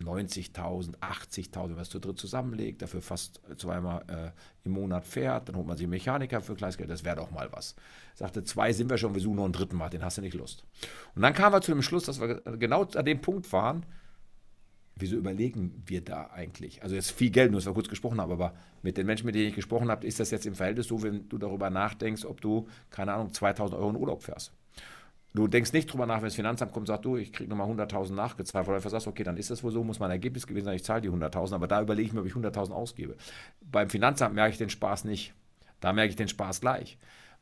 90.000, 80.000, wenn man es zu dritt zusammenlegt, dafür fast zweimal äh, im Monat fährt, dann holt man sich einen Mechaniker für Gleisgeld, das wäre doch mal was. Sagte, zwei sind wir schon, wir suchen noch einen dritten Mal, den hast du nicht Lust. Und dann kamen wir zu dem Schluss, dass wir genau an dem Punkt waren, wieso überlegen wir da eigentlich? Also jetzt viel Geld, nur dass wir kurz gesprochen haben, aber mit den Menschen, mit denen ich gesprochen habe, ist das jetzt im Verhältnis so, wenn du darüber nachdenkst, ob du, keine Ahnung, 2000 Euro in Urlaub fährst. Du denkst nicht drüber nach, wenn das Finanzamt kommt und sagt, du, ich kriege nochmal 100.000 nachgezahlt, weil du sagst, okay, dann ist das wohl so, muss mein Ergebnis gewesen sein, ich zahle die 100.000, aber da überlege ich mir, ob ich 100.000 ausgebe. Beim Finanzamt merke ich den Spaß nicht. Da merke ich den Spaß gleich.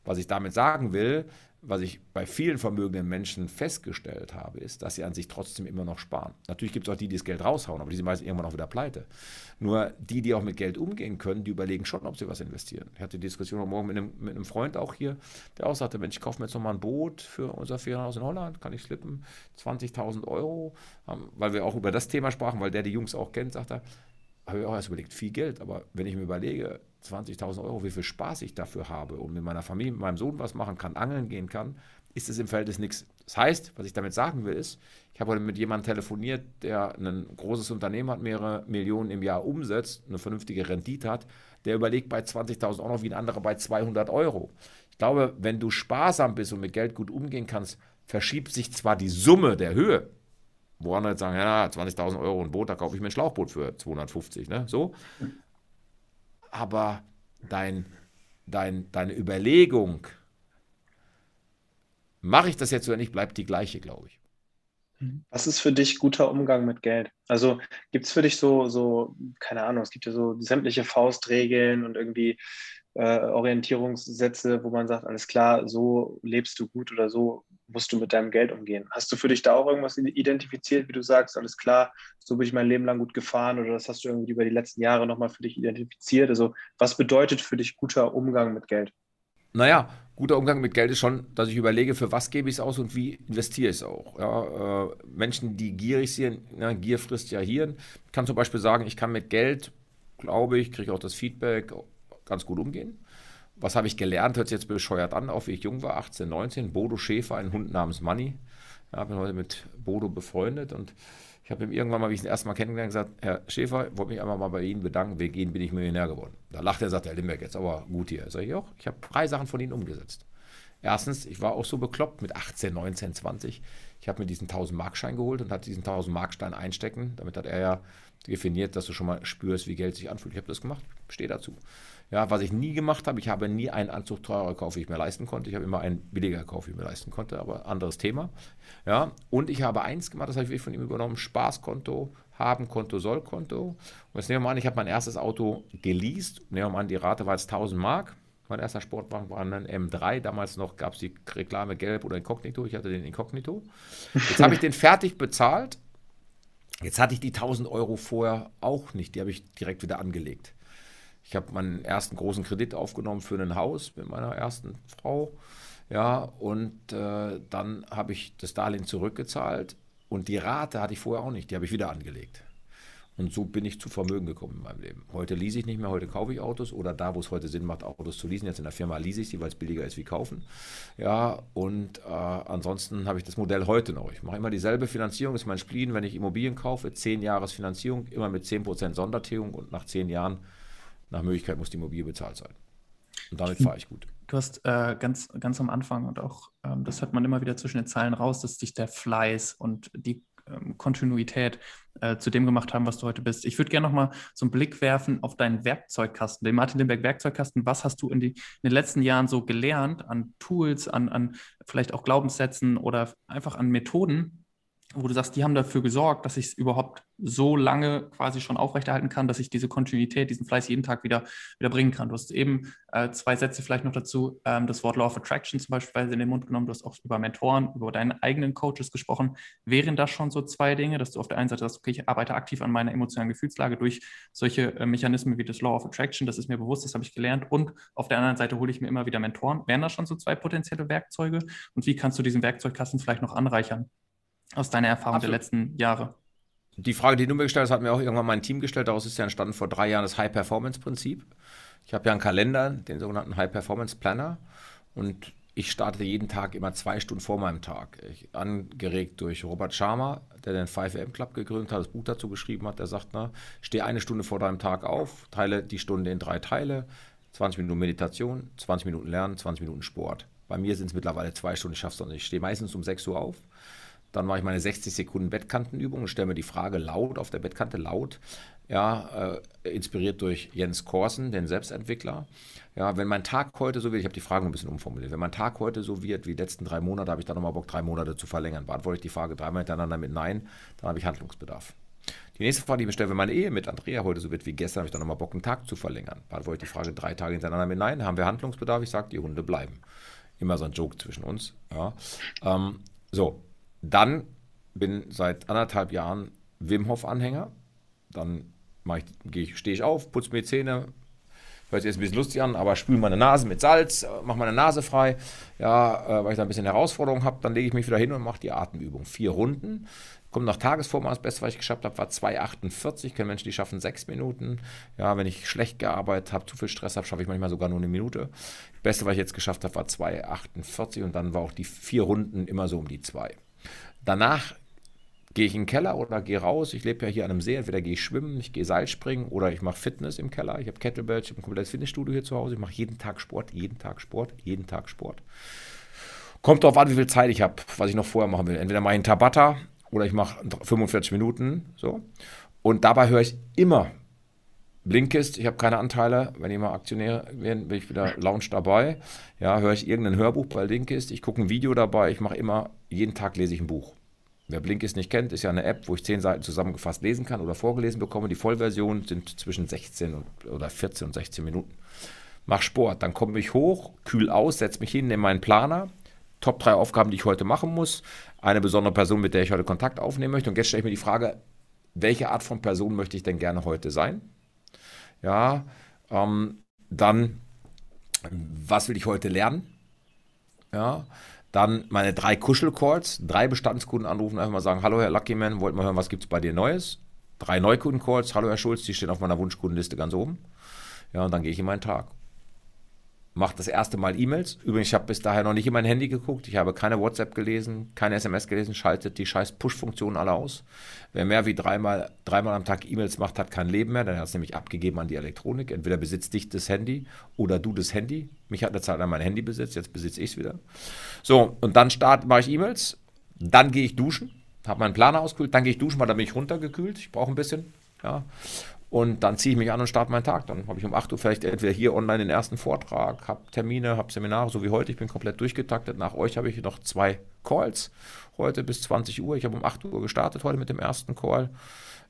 Was ich damit sagen will, was ich bei vielen vermögenden Menschen festgestellt habe, ist, dass sie an sich trotzdem immer noch sparen. Natürlich gibt es auch die, die das Geld raushauen, aber die sind meistens irgendwann auch wieder pleite. Nur die, die auch mit Geld umgehen können, die überlegen schon, ob sie was investieren. Ich hatte die Diskussion heute Morgen mit einem, mit einem Freund auch hier, der auch sagte, Mensch, ich kaufe mir jetzt nochmal ein Boot für unser Ferienhaus in Holland, kann ich slippen, 20.000 Euro, weil wir auch über das Thema sprachen, weil der die Jungs auch kennt, sagt er, habe ich auch erst überlegt, viel Geld, aber wenn ich mir überlege, 20.000 Euro, wie viel Spaß ich dafür habe und mit meiner Familie, mit meinem Sohn was machen kann, angeln gehen kann, ist es im Verhältnis nichts. Das heißt, was ich damit sagen will, ist, ich habe heute mit jemandem telefoniert, der ein großes Unternehmen hat, mehrere Millionen im Jahr umsetzt, eine vernünftige Rendite hat, der überlegt bei 20.000 Euro wie ein anderer bei 200 Euro. Ich glaube, wenn du sparsam bist und mit Geld gut umgehen kannst, verschiebt sich zwar die Summe der Höhe, wo andere jetzt sagen, ja, 20.000 Euro ein Boot, da kaufe ich mir ein Schlauchboot für 250, ne? So. Aber dein, dein, deine Überlegung, mache ich das jetzt oder nicht, bleibt die gleiche, glaube ich. Was ist für dich guter Umgang mit Geld? Also gibt es für dich so, so, keine Ahnung, es gibt ja so sämtliche Faustregeln und irgendwie äh, Orientierungssätze, wo man sagt, alles klar, so lebst du gut oder so musst du mit deinem Geld umgehen. Hast du für dich da auch irgendwas identifiziert, wie du sagst, alles klar, so bin ich mein Leben lang gut gefahren oder das hast du irgendwie über die letzten Jahre nochmal für dich identifiziert? Also was bedeutet für dich guter Umgang mit Geld? Naja, guter Umgang mit Geld ist schon, dass ich überlege, für was gebe ich es aus und wie investiere ich es auch. Ja, äh, Menschen, die gierig sind, na, Gier frisst ja Hirn. Ich kann zum Beispiel sagen, ich kann mit Geld, glaube ich, kriege auch das Feedback, ganz gut umgehen. Was habe ich gelernt? Hört sich jetzt bescheuert an, auch wie ich jung war, 18, 19. Bodo Schäfer, ein Hund namens Money. Ja, bin heute mit Bodo befreundet und ich habe ihm irgendwann mal, wie ich ihn erstmal kennengelernt gesagt, Herr Schäfer, ich wollte mich einmal mal bei Ihnen bedanken, wegen Ihnen bin ich Millionär geworden. Da lacht er sagt, Herr Limberg, jetzt aber gut hier. Sag ich auch, ich habe drei Sachen von Ihnen umgesetzt. Erstens, ich war auch so bekloppt mit 18, 19, 20. Ich habe mir diesen 1000-Mark-Schein geholt und hatte diesen 1000-Mark-Stein einstecken. Damit hat er ja definiert, dass du schon mal spürst, wie Geld sich anfühlt. Ich habe das gemacht, stehe dazu. Ja, was ich nie gemacht habe, ich habe nie einen Anzug teurer gekauft, wie ich mir leisten konnte. Ich habe immer einen billiger gekauft, wie ich mir leisten konnte, aber anderes Thema. Ja, und ich habe eins gemacht, das habe ich von ihm übernommen: Spaßkonto, Habenkonto, Sollkonto. Und jetzt nehmen wir mal an, ich habe mein erstes Auto geleast. Nehmen wir mal an, die Rate war jetzt 1000 Mark. Mein erster Sportwagen war ein M3. Damals noch gab es die Reklame Gelb oder Inkognito. Ich hatte den Inkognito. Jetzt habe ich den <laughs> fertig bezahlt. Jetzt hatte ich die 1000 Euro vorher auch nicht. Die habe ich direkt wieder angelegt. Ich habe meinen ersten großen Kredit aufgenommen für ein Haus mit meiner ersten Frau. Ja, und äh, dann habe ich das Darlehen zurückgezahlt und die Rate hatte ich vorher auch nicht, die habe ich wieder angelegt. Und so bin ich zu Vermögen gekommen in meinem Leben. Heute lease ich nicht mehr, heute kaufe ich Autos oder da, wo es heute Sinn macht, Autos zu leasen. Jetzt in der Firma lease ich sie, weil es billiger ist wie kaufen. Ja, und äh, ansonsten habe ich das Modell heute noch. Ich mache immer dieselbe Finanzierung, das ist mein Spleen, wenn ich Immobilien kaufe, 10 Jahres Finanzierung, immer mit 10% Sondertilgung und nach 10 Jahren nach Möglichkeit muss die Immobilie bezahlt sein. Und damit fahre ich gut. Du hast äh, ganz, ganz am Anfang und auch, ähm, das hört man immer wieder zwischen den Zeilen raus, dass dich der Fleiß und die ähm, Kontinuität äh, zu dem gemacht haben, was du heute bist. Ich würde gerne nochmal so einen Blick werfen auf deinen Werkzeugkasten, den Martin Limberg Werkzeugkasten. Was hast du in, die, in, den letzten Jahren so gelernt an Tools, an, an vielleicht auch Glaubenssätzen oder einfach an Methoden, wo du sagst, die haben dafür gesorgt, dass ich es überhaupt so lange quasi schon aufrechterhalten kann, dass ich diese Kontinuität, diesen Fleiß jeden Tag wieder, wieder bringen kann. Du hast eben äh, zwei Sätze vielleicht noch dazu, ähm, das Wort Law of Attraction zum Beispiel in den Mund genommen, du hast auch über Mentoren, über deine eigenen Coaches gesprochen. Wären das schon so zwei Dinge, dass du auf der einen Seite sagst, okay, ich arbeite aktiv an meiner emotionalen Gefühlslage durch solche äh, Mechanismen wie das Law of Attraction, das ist mir bewusst, das habe ich gelernt und auf der anderen Seite hole ich mir immer wieder Mentoren. Wären das schon so zwei potenzielle Werkzeuge und wie kannst du diesen Werkzeugkasten vielleicht noch anreichern? Aus deiner Erfahrung Absolut. der letzten Jahre? Die Frage, die du mir gestellt hast, hat mir auch irgendwann mein Team gestellt. Daraus ist ja entstanden vor drei Jahren das High-Performance-Prinzip. Ich habe ja einen Kalender, den sogenannten High-Performance-Planner. Und ich starte jeden Tag immer zwei Stunden vor meinem Tag. Ich, angeregt durch Robert Sharma, der den 5am Club gegründet hat, das Buch dazu geschrieben hat. Der sagt, na, steh eine Stunde vor deinem Tag auf, teile die Stunde in drei Teile. 20 Minuten Meditation, 20 Minuten Lernen, 20 Minuten Sport. Bei mir sind es mittlerweile zwei Stunden, ich schaffe es noch nicht. Ich stehe meistens um 6 Uhr auf dann mache ich meine 60 Sekunden Bettkantenübung und stelle mir die Frage laut auf der Bettkante, laut, ja, äh, inspiriert durch Jens Korsen, den Selbstentwickler. Ja, wenn mein Tag heute so wird, ich habe die Frage ein bisschen umformuliert, wenn mein Tag heute so wird wie die letzten drei Monate, habe ich dann nochmal Bock, drei Monate zu verlängern. Beantworte ich die Frage dreimal hintereinander mit Nein, dann habe ich Handlungsbedarf. Die nächste Frage, die ich mir stelle, wenn meine Ehe mit Andrea heute so wird wie gestern, habe ich dann nochmal Bock, einen Tag zu verlängern. Beantworte ich die Frage drei Tage hintereinander mit Nein. Haben wir Handlungsbedarf? Ich sage, die Hunde bleiben. Immer so ein Joke zwischen uns. Ja. Ähm, so, dann bin seit anderthalb Jahren Wim Hof-Anhänger. Dann ich, stehe ich auf, putze mir die Zähne, hört sich jetzt ein bisschen lustig an, aber spüle meine Nase mit Salz, äh, mache meine Nase frei, ja, äh, weil ich da ein bisschen Herausforderung habe, dann lege ich mich wieder hin und mache die Atemübung. Vier Runden, kommt nach Tagesform das Beste, was ich geschafft habe, war 2,48. Ich kenne Menschen, die schaffen sechs Minuten. Ja, wenn ich schlecht gearbeitet habe, zu viel Stress habe, schaffe ich manchmal sogar nur eine Minute. Das Beste, was ich jetzt geschafft habe, war 2,48 und dann war auch die vier Runden immer so um die zwei. Danach gehe ich in den Keller oder gehe raus. Ich lebe ja hier an einem See. Entweder gehe ich schwimmen, ich gehe Seilspringen oder ich mache Fitness im Keller. Ich habe Kettlebells, ich habe ein komplettes Fitnessstudio hier zu Hause. Ich mache jeden Tag Sport, jeden Tag Sport, jeden Tag Sport. Kommt darauf an, wie viel Zeit ich habe, was ich noch vorher machen will. Entweder mache ich einen Tabata oder ich mache 45 Minuten. So. Und dabei höre ich immer Blinkist, ich habe keine Anteile. Wenn ich mal Aktionär bin, bin ich wieder Lounge dabei. Ja, höre ich irgendein Hörbuch bei Blinkist. Ich gucke ein Video dabei. Ich mache immer, jeden Tag lese ich ein Buch. Wer Blinkist nicht kennt, ist ja eine App, wo ich zehn Seiten zusammengefasst lesen kann oder vorgelesen bekomme. Die Vollversion sind zwischen 16 und, oder 14 und 16 Minuten. Mach Sport, dann komme ich hoch, kühl aus, setze mich hin, nehme meinen Planer. Top drei Aufgaben, die ich heute machen muss. Eine besondere Person, mit der ich heute Kontakt aufnehmen möchte. Und jetzt stelle ich mir die Frage, welche Art von Person möchte ich denn gerne heute sein? Ja, ähm, dann, was will ich heute lernen? Ja, dann meine drei Kuschelcalls, drei Bestandskunden anrufen, einfach mal sagen, hallo Herr Luckyman, wollt mal hören, was gibt es bei dir Neues? Drei Neukundencalls, hallo Herr Schulz, die stehen auf meiner Wunschkundenliste ganz oben. Ja, und dann gehe ich in meinen Tag mache das erste Mal E-Mails. Übrigens, ich habe bis daher noch nicht in mein Handy geguckt. Ich habe keine WhatsApp gelesen, keine SMS gelesen. Schaltet die scheiß Push-Funktionen alle aus. Wer mehr wie dreimal, dreimal am Tag E-Mails macht, hat kein Leben mehr. Dann hat es nämlich abgegeben an die Elektronik. Entweder besitzt dich das Handy oder du das Handy. Mich hat eine Zeit lang mein Handy besitzt, jetzt besitze ich es wieder. So, und dann mache ich E-Mails. Dann gehe ich duschen, habe meinen Planer ausgekühlt. Dann gehe ich duschen, weil dann bin ich runtergekühlt. Ich brauche ein bisschen. Ja. Und dann ziehe ich mich an und starte meinen Tag. Dann habe ich um 8 Uhr vielleicht entweder hier online den ersten Vortrag, habe Termine, habe Seminare, so wie heute. Ich bin komplett durchgetaktet. Nach euch habe ich noch zwei Calls heute bis 20 Uhr. Ich habe um 8 Uhr gestartet heute mit dem ersten Call.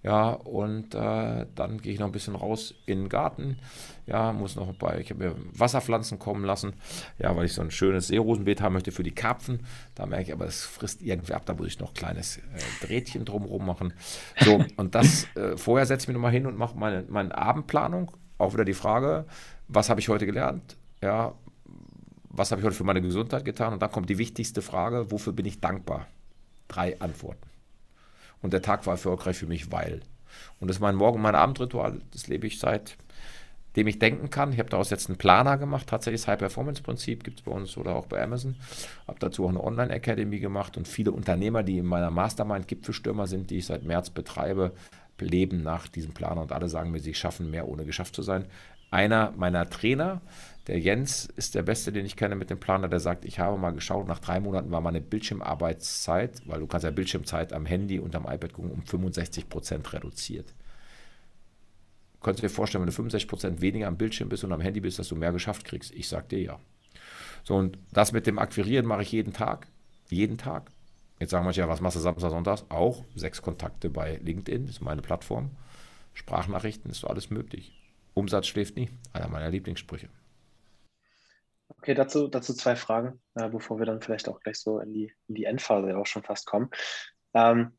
Ja, und äh, dann gehe ich noch ein bisschen raus in den Garten. Ja, muss noch bei, ich habe mir Wasserpflanzen kommen lassen. Ja, weil ich so ein schönes Seerosenbeet haben möchte für die Karpfen. Da merke ich aber, es frisst irgendwie ab, da muss ich noch ein kleines äh, Drähtchen drumherum machen. So, <laughs> und das, äh, vorher setze ich mich nochmal hin und mache meine, meine Abendplanung. Auch wieder die Frage, was habe ich heute gelernt? Ja, was habe ich heute für meine Gesundheit getan? Und dann kommt die wichtigste Frage, wofür bin ich dankbar? Drei Antworten. Und der Tag war erfolgreich für mich, weil. Und das ist mein Morgen- und mein Abendritual. Das lebe ich seit dem ich denken kann. Ich habe daraus jetzt einen Planer gemacht, tatsächlich das High-Performance-Prinzip gibt es bei uns oder auch bei Amazon. Habe dazu auch eine Online-Academy gemacht und viele Unternehmer, die in meiner Mastermind Gipfelstürmer sind, die ich seit März betreibe, leben nach diesem Planer und alle sagen mir, sie schaffen mehr, ohne geschafft zu sein. Einer meiner Trainer, der Jens ist der Beste, den ich kenne mit dem Planer, der sagt, ich habe mal geschaut, nach drei Monaten war meine Bildschirmarbeitszeit, weil du kannst ja Bildschirmzeit am Handy und am iPad gucken, um 65 Prozent reduziert. Könntest du dir vorstellen, wenn du 65 Prozent weniger am Bildschirm bist und am Handy bist, dass du mehr geschafft kriegst? Ich sag dir ja. So, und das mit dem Akquirieren mache ich jeden Tag. Jeden Tag. Jetzt sagen manche, ja, was machst du Samstag, Sonntags? Auch sechs Kontakte bei LinkedIn, das ist meine Plattform. Sprachnachrichten ist so alles möglich. Umsatz schläft nie, einer meiner Lieblingssprüche. Okay, dazu, dazu zwei Fragen, äh, bevor wir dann vielleicht auch gleich so in die, in die Endphase auch schon fast kommen. Ähm,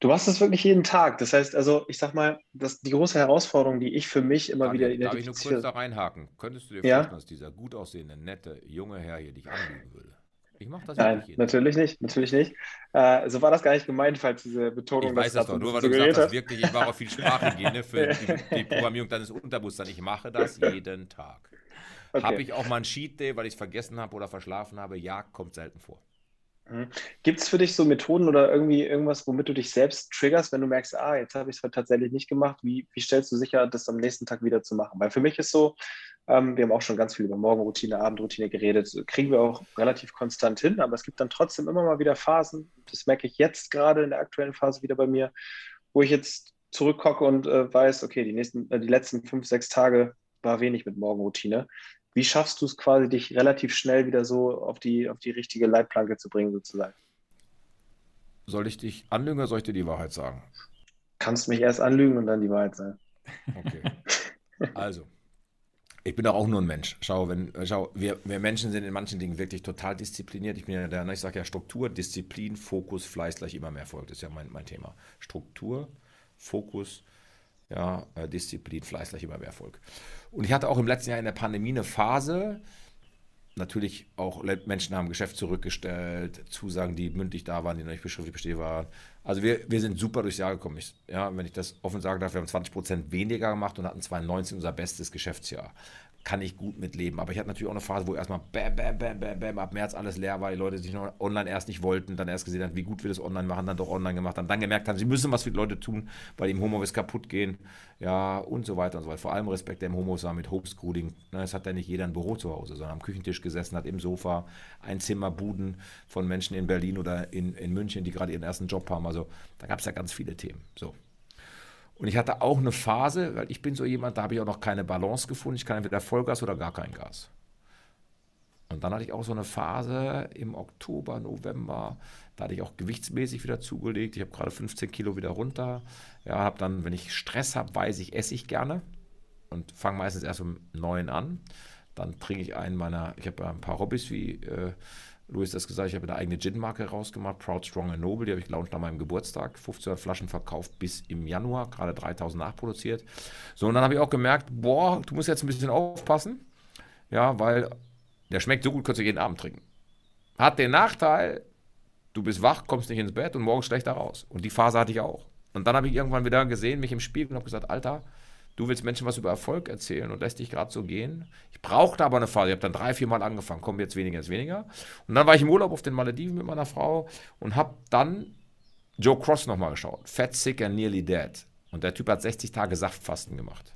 du machst das wirklich jeden Tag. Das heißt, also ich sag mal, dass die große Herausforderung, die ich für mich immer Daniel, wieder identifiziere. Darf ich nur kurz da reinhaken? Könntest du dir ja? vorstellen, dass dieser gut aussehende, nette, junge Herr hier dich anlügen würde? Ich mache das Nein, nicht natürlich nicht, natürlich nicht. Äh, so war das gar nicht gemeint, falls diese Betonung. Ich weiß das doch, nur weil du gesagt hast, wirklich, ich mache viel Sprachhygiene für <laughs> die, die Programmierung deines Unterbewusstseins. Ich mache das jeden Tag. Okay. Habe ich auch mal einen Cheat Day, weil ich es vergessen habe oder verschlafen habe? Ja, kommt selten vor. Mhm. Gibt es für dich so Methoden oder irgendwie irgendwas, womit du dich selbst triggerst, wenn du merkst, ah, jetzt habe ich es tatsächlich nicht gemacht? Wie, wie stellst du sicher, das am nächsten Tag wieder zu machen? Weil für mich ist so, ähm, wir haben auch schon ganz viel über Morgenroutine, Abendroutine geredet, kriegen wir auch relativ konstant hin, aber es gibt dann trotzdem immer mal wieder Phasen, das merke ich jetzt gerade in der aktuellen Phase wieder bei mir, wo ich jetzt zurückgucke und äh, weiß, okay, die, nächsten, äh, die letzten fünf, sechs Tage war wenig mit Morgenroutine. Wie schaffst du es quasi, dich relativ schnell wieder so auf die, auf die richtige Leitplanke zu bringen, sozusagen? soll ich dich anlügen oder soll ich dir die Wahrheit sagen? Kannst mich erst anlügen und dann die Wahrheit sagen. Okay. <laughs> Also, ich bin doch auch nur ein Mensch. Schau, wenn, schau, wir, wir Menschen sind in manchen Dingen wirklich total diszipliniert. Ich bin ja der, ne, ich sage ja Struktur, Disziplin, Fokus, Fleiß gleich immer mehr Erfolg. Das ist ja mein, mein Thema. Struktur, Fokus, ja, äh, Disziplin, Fleiß gleich immer mehr Erfolg. Und ich hatte auch im letzten Jahr in der Pandemie eine Phase, natürlich auch Menschen haben Geschäft zurückgestellt, Zusagen, die mündlich da waren, die noch nicht beschriftlich bestehen waren. Also wir, wir sind super durchs Jahr gekommen. Ich, ja, wenn ich das offen sagen darf, wir haben 20 Prozent weniger gemacht und hatten 2019 unser bestes Geschäftsjahr kann ich gut mitleben. Aber ich hatte natürlich auch eine Phase, wo erstmal bam, bam, bam, bam, bam, ab März alles leer war, die Leute sich noch online erst nicht wollten, dann erst gesehen haben, wie gut wir das online machen, dann doch online gemacht haben, dann gemerkt haben, sie müssen was für die Leute tun, weil im Homeoffice kaputt gehen, ja, und so weiter und so weiter. Vor allem Respekt, der im Homeoffice war mit Homeschooling. Ne, es hat ja nicht jeder ein Büro zu Hause, sondern am Küchentisch gesessen, hat im Sofa ein Zimmer, Buden von Menschen in Berlin oder in, in München, die gerade ihren ersten Job haben. Also da gab es ja ganz viele Themen. So. Und ich hatte auch eine Phase, weil ich bin so jemand, da habe ich auch noch keine Balance gefunden. Ich kann entweder Vollgas oder gar kein Gas. Und dann hatte ich auch so eine Phase im Oktober, November, da hatte ich auch gewichtsmäßig wieder zugelegt. Ich habe gerade 15 Kilo wieder runter. Ja, habe dann, wenn ich Stress habe, weiß ich, esse ich gerne und fange meistens erst um neun an. Dann trinke ich einen meiner, ich habe ein paar Hobbys wie äh, Louis das gesagt, ich habe eine eigene Gin-Marke rausgemacht, Proud, Strong Noble, die habe ich gelauncht nach meinem Geburtstag. 1500 Flaschen verkauft bis im Januar, gerade 3000 nachproduziert. So, und dann habe ich auch gemerkt, boah, du musst jetzt ein bisschen aufpassen, ja, weil der schmeckt so gut, kannst du jeden Abend trinken. Hat den Nachteil, du bist wach, kommst nicht ins Bett und morgens schlechter raus. Und die Phase hatte ich auch. Und dann habe ich irgendwann wieder gesehen, mich im Spiegel und habe gesagt, Alter, Du willst Menschen was über Erfolg erzählen und lässt dich gerade so gehen. Ich brauchte aber eine Phase. Ich habe dann drei, vier Mal angefangen. Komm, jetzt weniger, jetzt weniger. Und dann war ich im Urlaub auf den Malediven mit meiner Frau und habe dann Joe Cross nochmal geschaut. Fat, Sick and Nearly Dead. Und der Typ hat 60 Tage Saftfasten gemacht.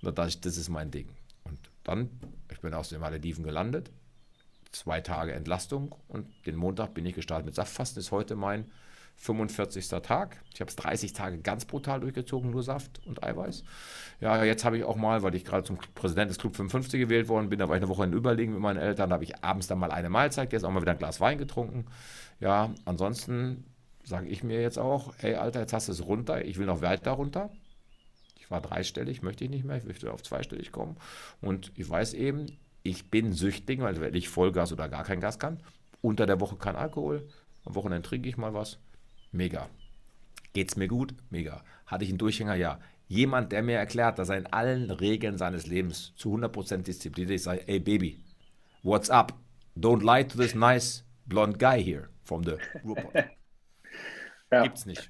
Und da dachte ich, das ist mein Ding. Und dann, ich bin aus den Malediven gelandet. Zwei Tage Entlastung und den Montag bin ich gestartet mit Saftfasten. Ist heute mein 45. Tag. Ich habe es 30 Tage ganz brutal durchgezogen, nur Saft und Eiweiß. Ja, jetzt habe ich auch mal, weil ich gerade zum Präsident des Club 55 gewählt worden bin, da war ich eine Woche in Überlegen mit meinen Eltern, da habe ich abends dann mal eine Mahlzeit, jetzt auch mal wieder ein Glas Wein getrunken. Ja, ansonsten sage ich mir jetzt auch, hey Alter, jetzt hast du es runter, ich will noch weiter runter. Ich war dreistellig, möchte ich nicht mehr, ich möchte auf zweistellig kommen. Und ich weiß eben, ich bin süchtig, weil wenn ich Vollgas oder gar kein Gas kann, unter der Woche kein Alkohol, am Wochenende trinke ich mal was Mega. Geht's mir gut? Mega. Hatte ich einen Durchhänger? Ja. Jemand, der mir erklärt, dass er in allen Regeln seines Lebens zu 100% diszipliniert ist, sagt, ey Baby, what's up? Don't lie to this nice blonde guy here from the Ruhrpott. <laughs> ja. Gibt's nicht.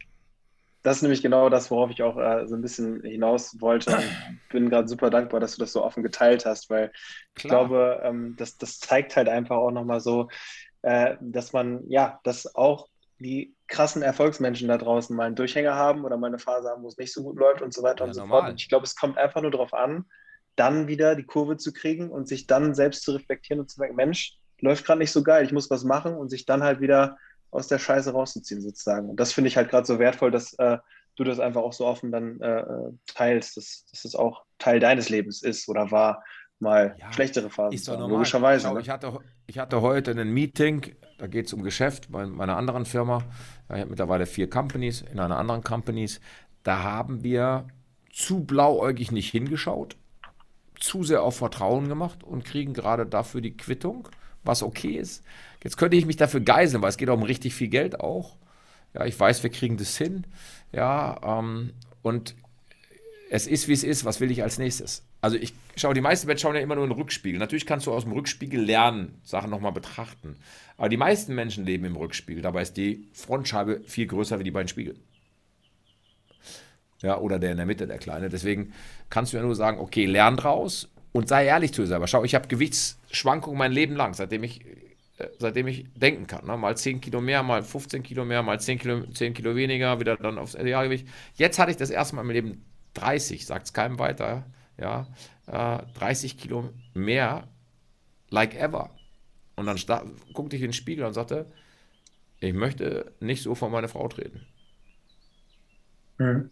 Das ist nämlich genau das, worauf ich auch äh, so ein bisschen hinaus wollte. Ich <clears throat> bin gerade super dankbar, dass du das so offen geteilt hast, weil Klar. ich glaube, ähm, das, das zeigt halt einfach auch nochmal so, äh, dass man, ja, das auch die krassen Erfolgsmenschen da draußen mal einen Durchhänger haben oder mal eine Phase haben, wo es nicht so gut läuft und so weiter ja, und so normal. fort. Und ich glaube, es kommt einfach nur darauf an, dann wieder die Kurve zu kriegen und sich dann selbst zu reflektieren und zu sagen, Mensch, läuft gerade nicht so geil, ich muss was machen und sich dann halt wieder aus der Scheiße rauszuziehen sozusagen. Und das finde ich halt gerade so wertvoll, dass äh, du das einfach auch so offen dann äh, äh teilst, dass, dass es auch Teil deines Lebens ist oder war mal ja, schlechtere Phasen. Ist doch normal. Logischerweise. Schau, ne? ich, hatte, ich hatte heute ein Meeting, da geht es um Geschäft bei meiner anderen Firma. Ich habe mittlerweile vier Companies, in einer anderen Companies. Da haben wir zu blauäugig nicht hingeschaut, zu sehr auf Vertrauen gemacht und kriegen gerade dafür die Quittung, was okay ist. Jetzt könnte ich mich dafür geiseln, weil es geht auch um richtig viel Geld auch. Ja, ich weiß, wir kriegen das hin. Ja, ähm, und es ist, wie es ist. Was will ich als nächstes? Also ich schaue, die meisten Menschen schauen ja immer nur in den Rückspiegel. Natürlich kannst du aus dem Rückspiegel lernen, Sachen nochmal betrachten. Aber die meisten Menschen leben im Rückspiegel. Dabei ist die Frontscheibe viel größer wie die beiden Spiegel. Ja, oder der in der Mitte, der kleine. Deswegen kannst du ja nur sagen, okay, lern draus und sei ehrlich zu dir selber. Schau, ich habe Gewichtsschwankungen mein Leben lang, seitdem ich, äh, seitdem ich denken kann. Ne? Mal 10 Kilo mehr, mal 15 Kilo mehr, mal 10 Kilo, 10 Kilo weniger, wieder dann aufs Idealgewicht. Jetzt hatte ich das erste Mal im Leben 30, sagt es keinem weiter ja, äh, 30 Kilo mehr, like ever. Und dann guckte ich in den Spiegel und sagte, ich möchte nicht so vor meine Frau treten. Mhm.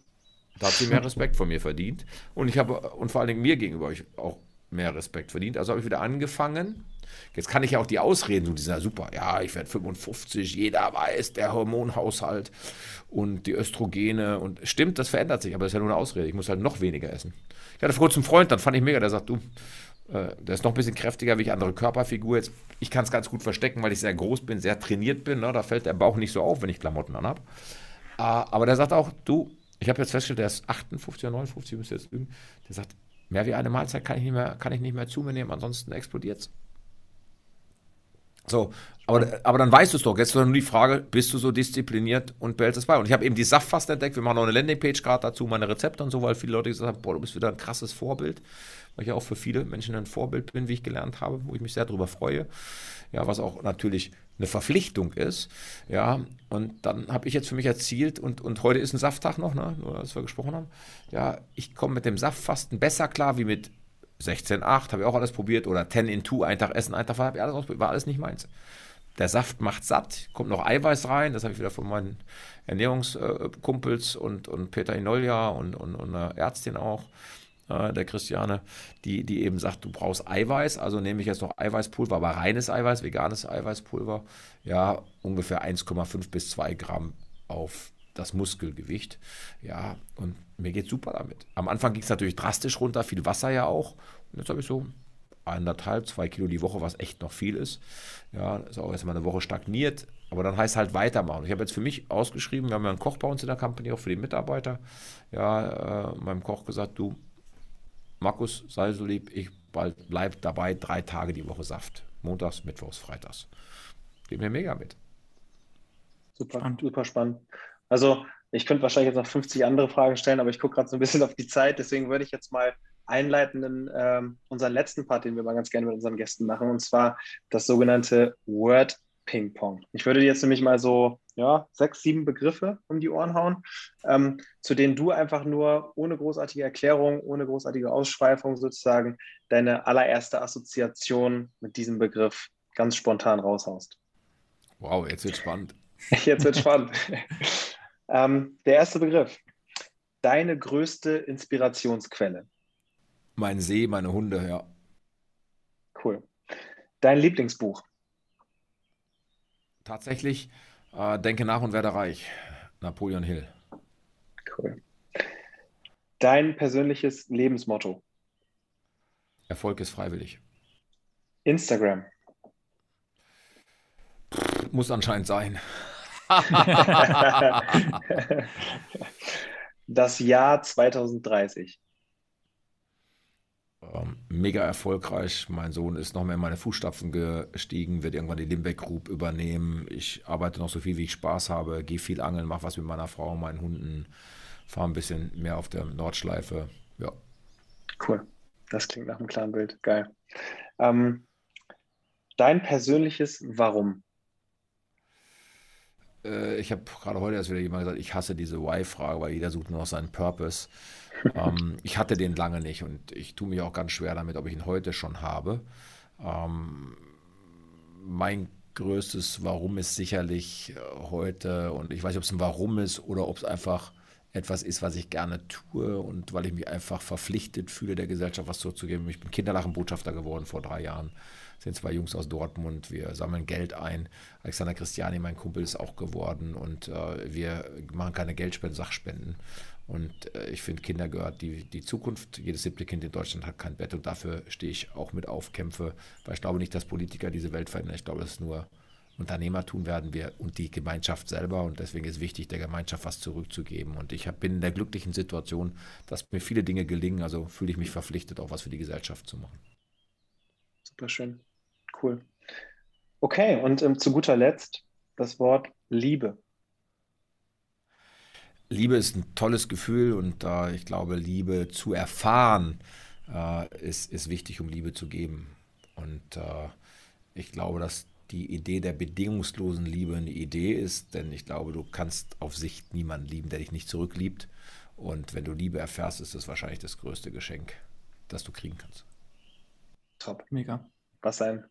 Da hat sie mehr Respekt von mir verdient. Und ich habe, und vor allen Dingen mir gegenüber, ich auch mehr Respekt verdient. Also habe ich wieder angefangen. Jetzt kann ich ja auch die Ausreden, so dieser super, ja, ich werde 55, jeder weiß, der Hormonhaushalt und die Östrogene und stimmt, das verändert sich, aber das ist ja nur eine Ausrede. Ich muss halt noch weniger essen. Ich hatte vor kurzem einen Freund, dann fand ich mega, der sagt, du, äh, der ist noch ein bisschen kräftiger wie ich, andere Körperfigur. Jetzt, ich kann es ganz gut verstecken, weil ich sehr groß bin, sehr trainiert bin. Ne? Da fällt der Bauch nicht so auf, wenn ich Klamotten anhabe. Äh, aber der sagt auch, du, ich habe jetzt festgestellt, der ist 58 oder 59, müsste jetzt üben. Der sagt, mehr wie eine Mahlzeit kann ich nicht mehr, kann ich nicht mehr zu mir nehmen, ansonsten explodiert es. So, aber, aber dann weißt du es doch. Jetzt ist nur die Frage, bist du so diszipliniert und behältst es bei? Und ich habe eben die Saftfast entdeckt. Wir machen noch eine Landingpage gerade dazu, meine Rezepte und so, weil viele Leute gesagt haben, boah, du bist wieder ein krasses Vorbild. Weil ich auch für viele Menschen ein Vorbild bin, wie ich gelernt habe, wo ich mich sehr darüber freue. Ja, was auch natürlich eine Verpflichtung ist. Ja, und dann habe ich jetzt für mich erzielt, und, und heute ist ein Safttag noch, ne, nur dass wir gesprochen haben. Ja, ich komme mit dem Saftfasten besser klar wie mit 16,8, habe ich auch alles probiert, oder 10 in 2, ein Tag essen, ein Tag habe ich alles ausprobiert, war alles nicht meins. Der Saft macht satt, kommt noch Eiweiß rein, das habe ich wieder von meinen Ernährungskumpels und, und Peter Inolja und, und, und einer Ärztin auch, äh, der Christiane, die, die eben sagt, du brauchst Eiweiß, also nehme ich jetzt noch Eiweißpulver, aber reines Eiweiß, veganes Eiweißpulver, ja, ungefähr 1,5 bis 2 Gramm auf das Muskelgewicht. Ja, und mir geht super damit. Am Anfang ging es natürlich drastisch runter, viel Wasser ja auch. Und jetzt habe ich so eineinhalb, zwei Kilo die Woche, was echt noch viel ist. Ja, ist auch erstmal eine Woche stagniert. Aber dann heißt halt weitermachen. Ich habe jetzt für mich ausgeschrieben, wir haben ja einen Koch bei uns in der Company, auch für die Mitarbeiter. Ja, äh, meinem Koch gesagt, du, Markus, sei so lieb, ich bleibe dabei, drei Tage die Woche Saft. Montags, Mittwochs, Freitags. Gib mir mega mit. Super, spannend. super spannend. Also ich könnte wahrscheinlich jetzt noch 50 andere Fragen stellen, aber ich gucke gerade so ein bisschen auf die Zeit. Deswegen würde ich jetzt mal einleiten in ähm, unseren letzten Part, den wir mal ganz gerne mit unseren Gästen machen, und zwar das sogenannte Word Ping Pong. Ich würde jetzt nämlich mal so ja, sechs, sieben Begriffe um die Ohren hauen, ähm, zu denen du einfach nur ohne großartige Erklärung, ohne großartige Ausschweifung sozusagen deine allererste Assoziation mit diesem Begriff ganz spontan raushaust. Wow, jetzt wird spannend. <laughs> Jetzt wird spannend. <laughs> Ähm, der erste Begriff. Deine größte Inspirationsquelle. Mein See, meine Hunde, ja. Cool. Dein Lieblingsbuch. Tatsächlich äh, Denke nach und werde reich. Napoleon Hill. Cool. Dein persönliches Lebensmotto. Erfolg ist freiwillig. Instagram. Muss anscheinend sein. <laughs> das Jahr 2030. Ähm, mega erfolgreich. Mein Sohn ist noch mehr in meine Fußstapfen gestiegen, wird irgendwann die Limbeck Group übernehmen. Ich arbeite noch so viel, wie ich Spaß habe, gehe viel angeln, mache was mit meiner Frau, meinen Hunden, fahre ein bisschen mehr auf der Nordschleife. Ja. Cool. Das klingt nach einem klaren Bild. Geil. Ähm, dein persönliches Warum? Äh, ich habe gerade heute erst wieder jemand gesagt, ich hasse diese Why-Frage, weil jeder sucht nur noch seinen Purpose. <laughs> ähm, ich hatte den lange nicht und ich tue mich auch ganz schwer damit, ob ich ihn heute schon habe. Ähm, mein größtes Warum ist sicherlich äh, heute, und ich weiß nicht, ob es ein Warum ist oder ob es einfach etwas ist, was ich gerne tue und weil ich mich einfach verpflichtet fühle, der Gesellschaft was zurückzugeben. Ich bin Kinderlachenbotschafter geworden vor drei Jahren sind zwei Jungs aus Dortmund. Wir sammeln Geld ein. Alexander Christiani, mein Kumpel, ist auch geworden. Und äh, wir machen keine Geldspenden, Sachspenden. Und äh, ich finde, Kinder gehört die, die Zukunft. Jedes siebte Kind in Deutschland hat kein Bett. Und dafür stehe ich auch mit auf, kämpfe. Weil ich glaube nicht, dass Politiker diese Welt verändern. Ich glaube, dass nur Unternehmer tun werden wir und die Gemeinschaft selber. Und deswegen ist wichtig, der Gemeinschaft was zurückzugeben. Und ich hab, bin in der glücklichen Situation, dass mir viele Dinge gelingen. Also fühle ich mich verpflichtet, auch was für die Gesellschaft zu machen. Super schön. Cool. Okay, und ähm, zu guter Letzt das Wort Liebe. Liebe ist ein tolles Gefühl und äh, ich glaube, Liebe zu erfahren äh, ist, ist wichtig, um Liebe zu geben. Und äh, ich glaube, dass die Idee der bedingungslosen Liebe eine Idee ist, denn ich glaube, du kannst auf Sicht niemanden lieben, der dich nicht zurückliebt. Und wenn du Liebe erfährst, ist das wahrscheinlich das größte Geschenk, das du kriegen kannst. Top. Mega. Was ein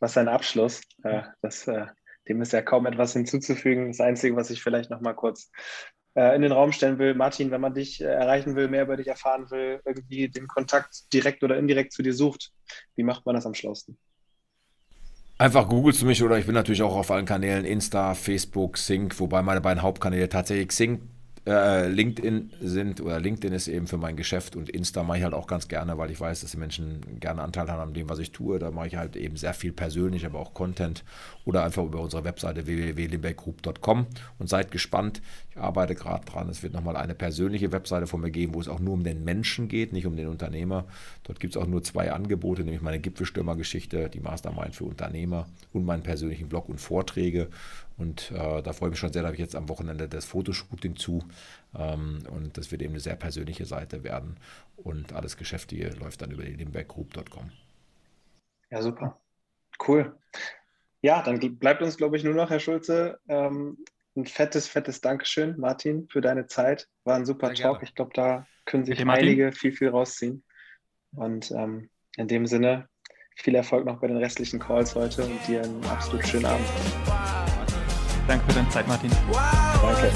was ein Abschluss. Äh, das, äh, dem ist ja kaum etwas hinzuzufügen. Das Einzige, was ich vielleicht noch mal kurz äh, in den Raum stellen will. Martin, wenn man dich erreichen will, mehr über dich erfahren will, irgendwie den Kontakt direkt oder indirekt zu dir sucht, wie macht man das am schlausten? Einfach googelst du mich oder ich bin natürlich auch auf allen Kanälen Insta, Facebook, Sync, wobei meine beiden Hauptkanäle tatsächlich Sync äh, LinkedIn sind oder LinkedIn ist eben für mein Geschäft und Insta mache ich halt auch ganz gerne, weil ich weiß, dass die Menschen gerne Anteil haben an dem, was ich tue. Da mache ich halt eben sehr viel persönlich, aber auch Content oder einfach über unsere Webseite www.limbeckgroup.com und seid gespannt. Ich arbeite gerade dran. Es wird nochmal eine persönliche Webseite von mir geben, wo es auch nur um den Menschen geht, nicht um den Unternehmer. Dort gibt es auch nur zwei Angebote, nämlich meine Gipfelstürmer-Geschichte, die Mastermind für Unternehmer und meinen persönlichen Blog und Vorträge. Und äh, da freue ich mich schon sehr, da habe ich jetzt am Wochenende das Fotoshooting zu. Ähm, und das wird eben eine sehr persönliche Seite werden. Und alles Geschäftige läuft dann über die limberggroup.com. Ja, super. Cool. Ja, dann bleibt uns, glaube ich, nur noch, Herr Schulze, ähm, ein fettes, fettes Dankeschön, Martin, für deine Zeit. War ein super sehr Talk. Gerne. Ich glaube, da können sich einige viel, viel rausziehen. Und ähm, in dem Sinne, viel Erfolg noch bei den restlichen Calls heute und dir einen absolut schönen Abend. Danke für deine Zeit, Martin. Danke.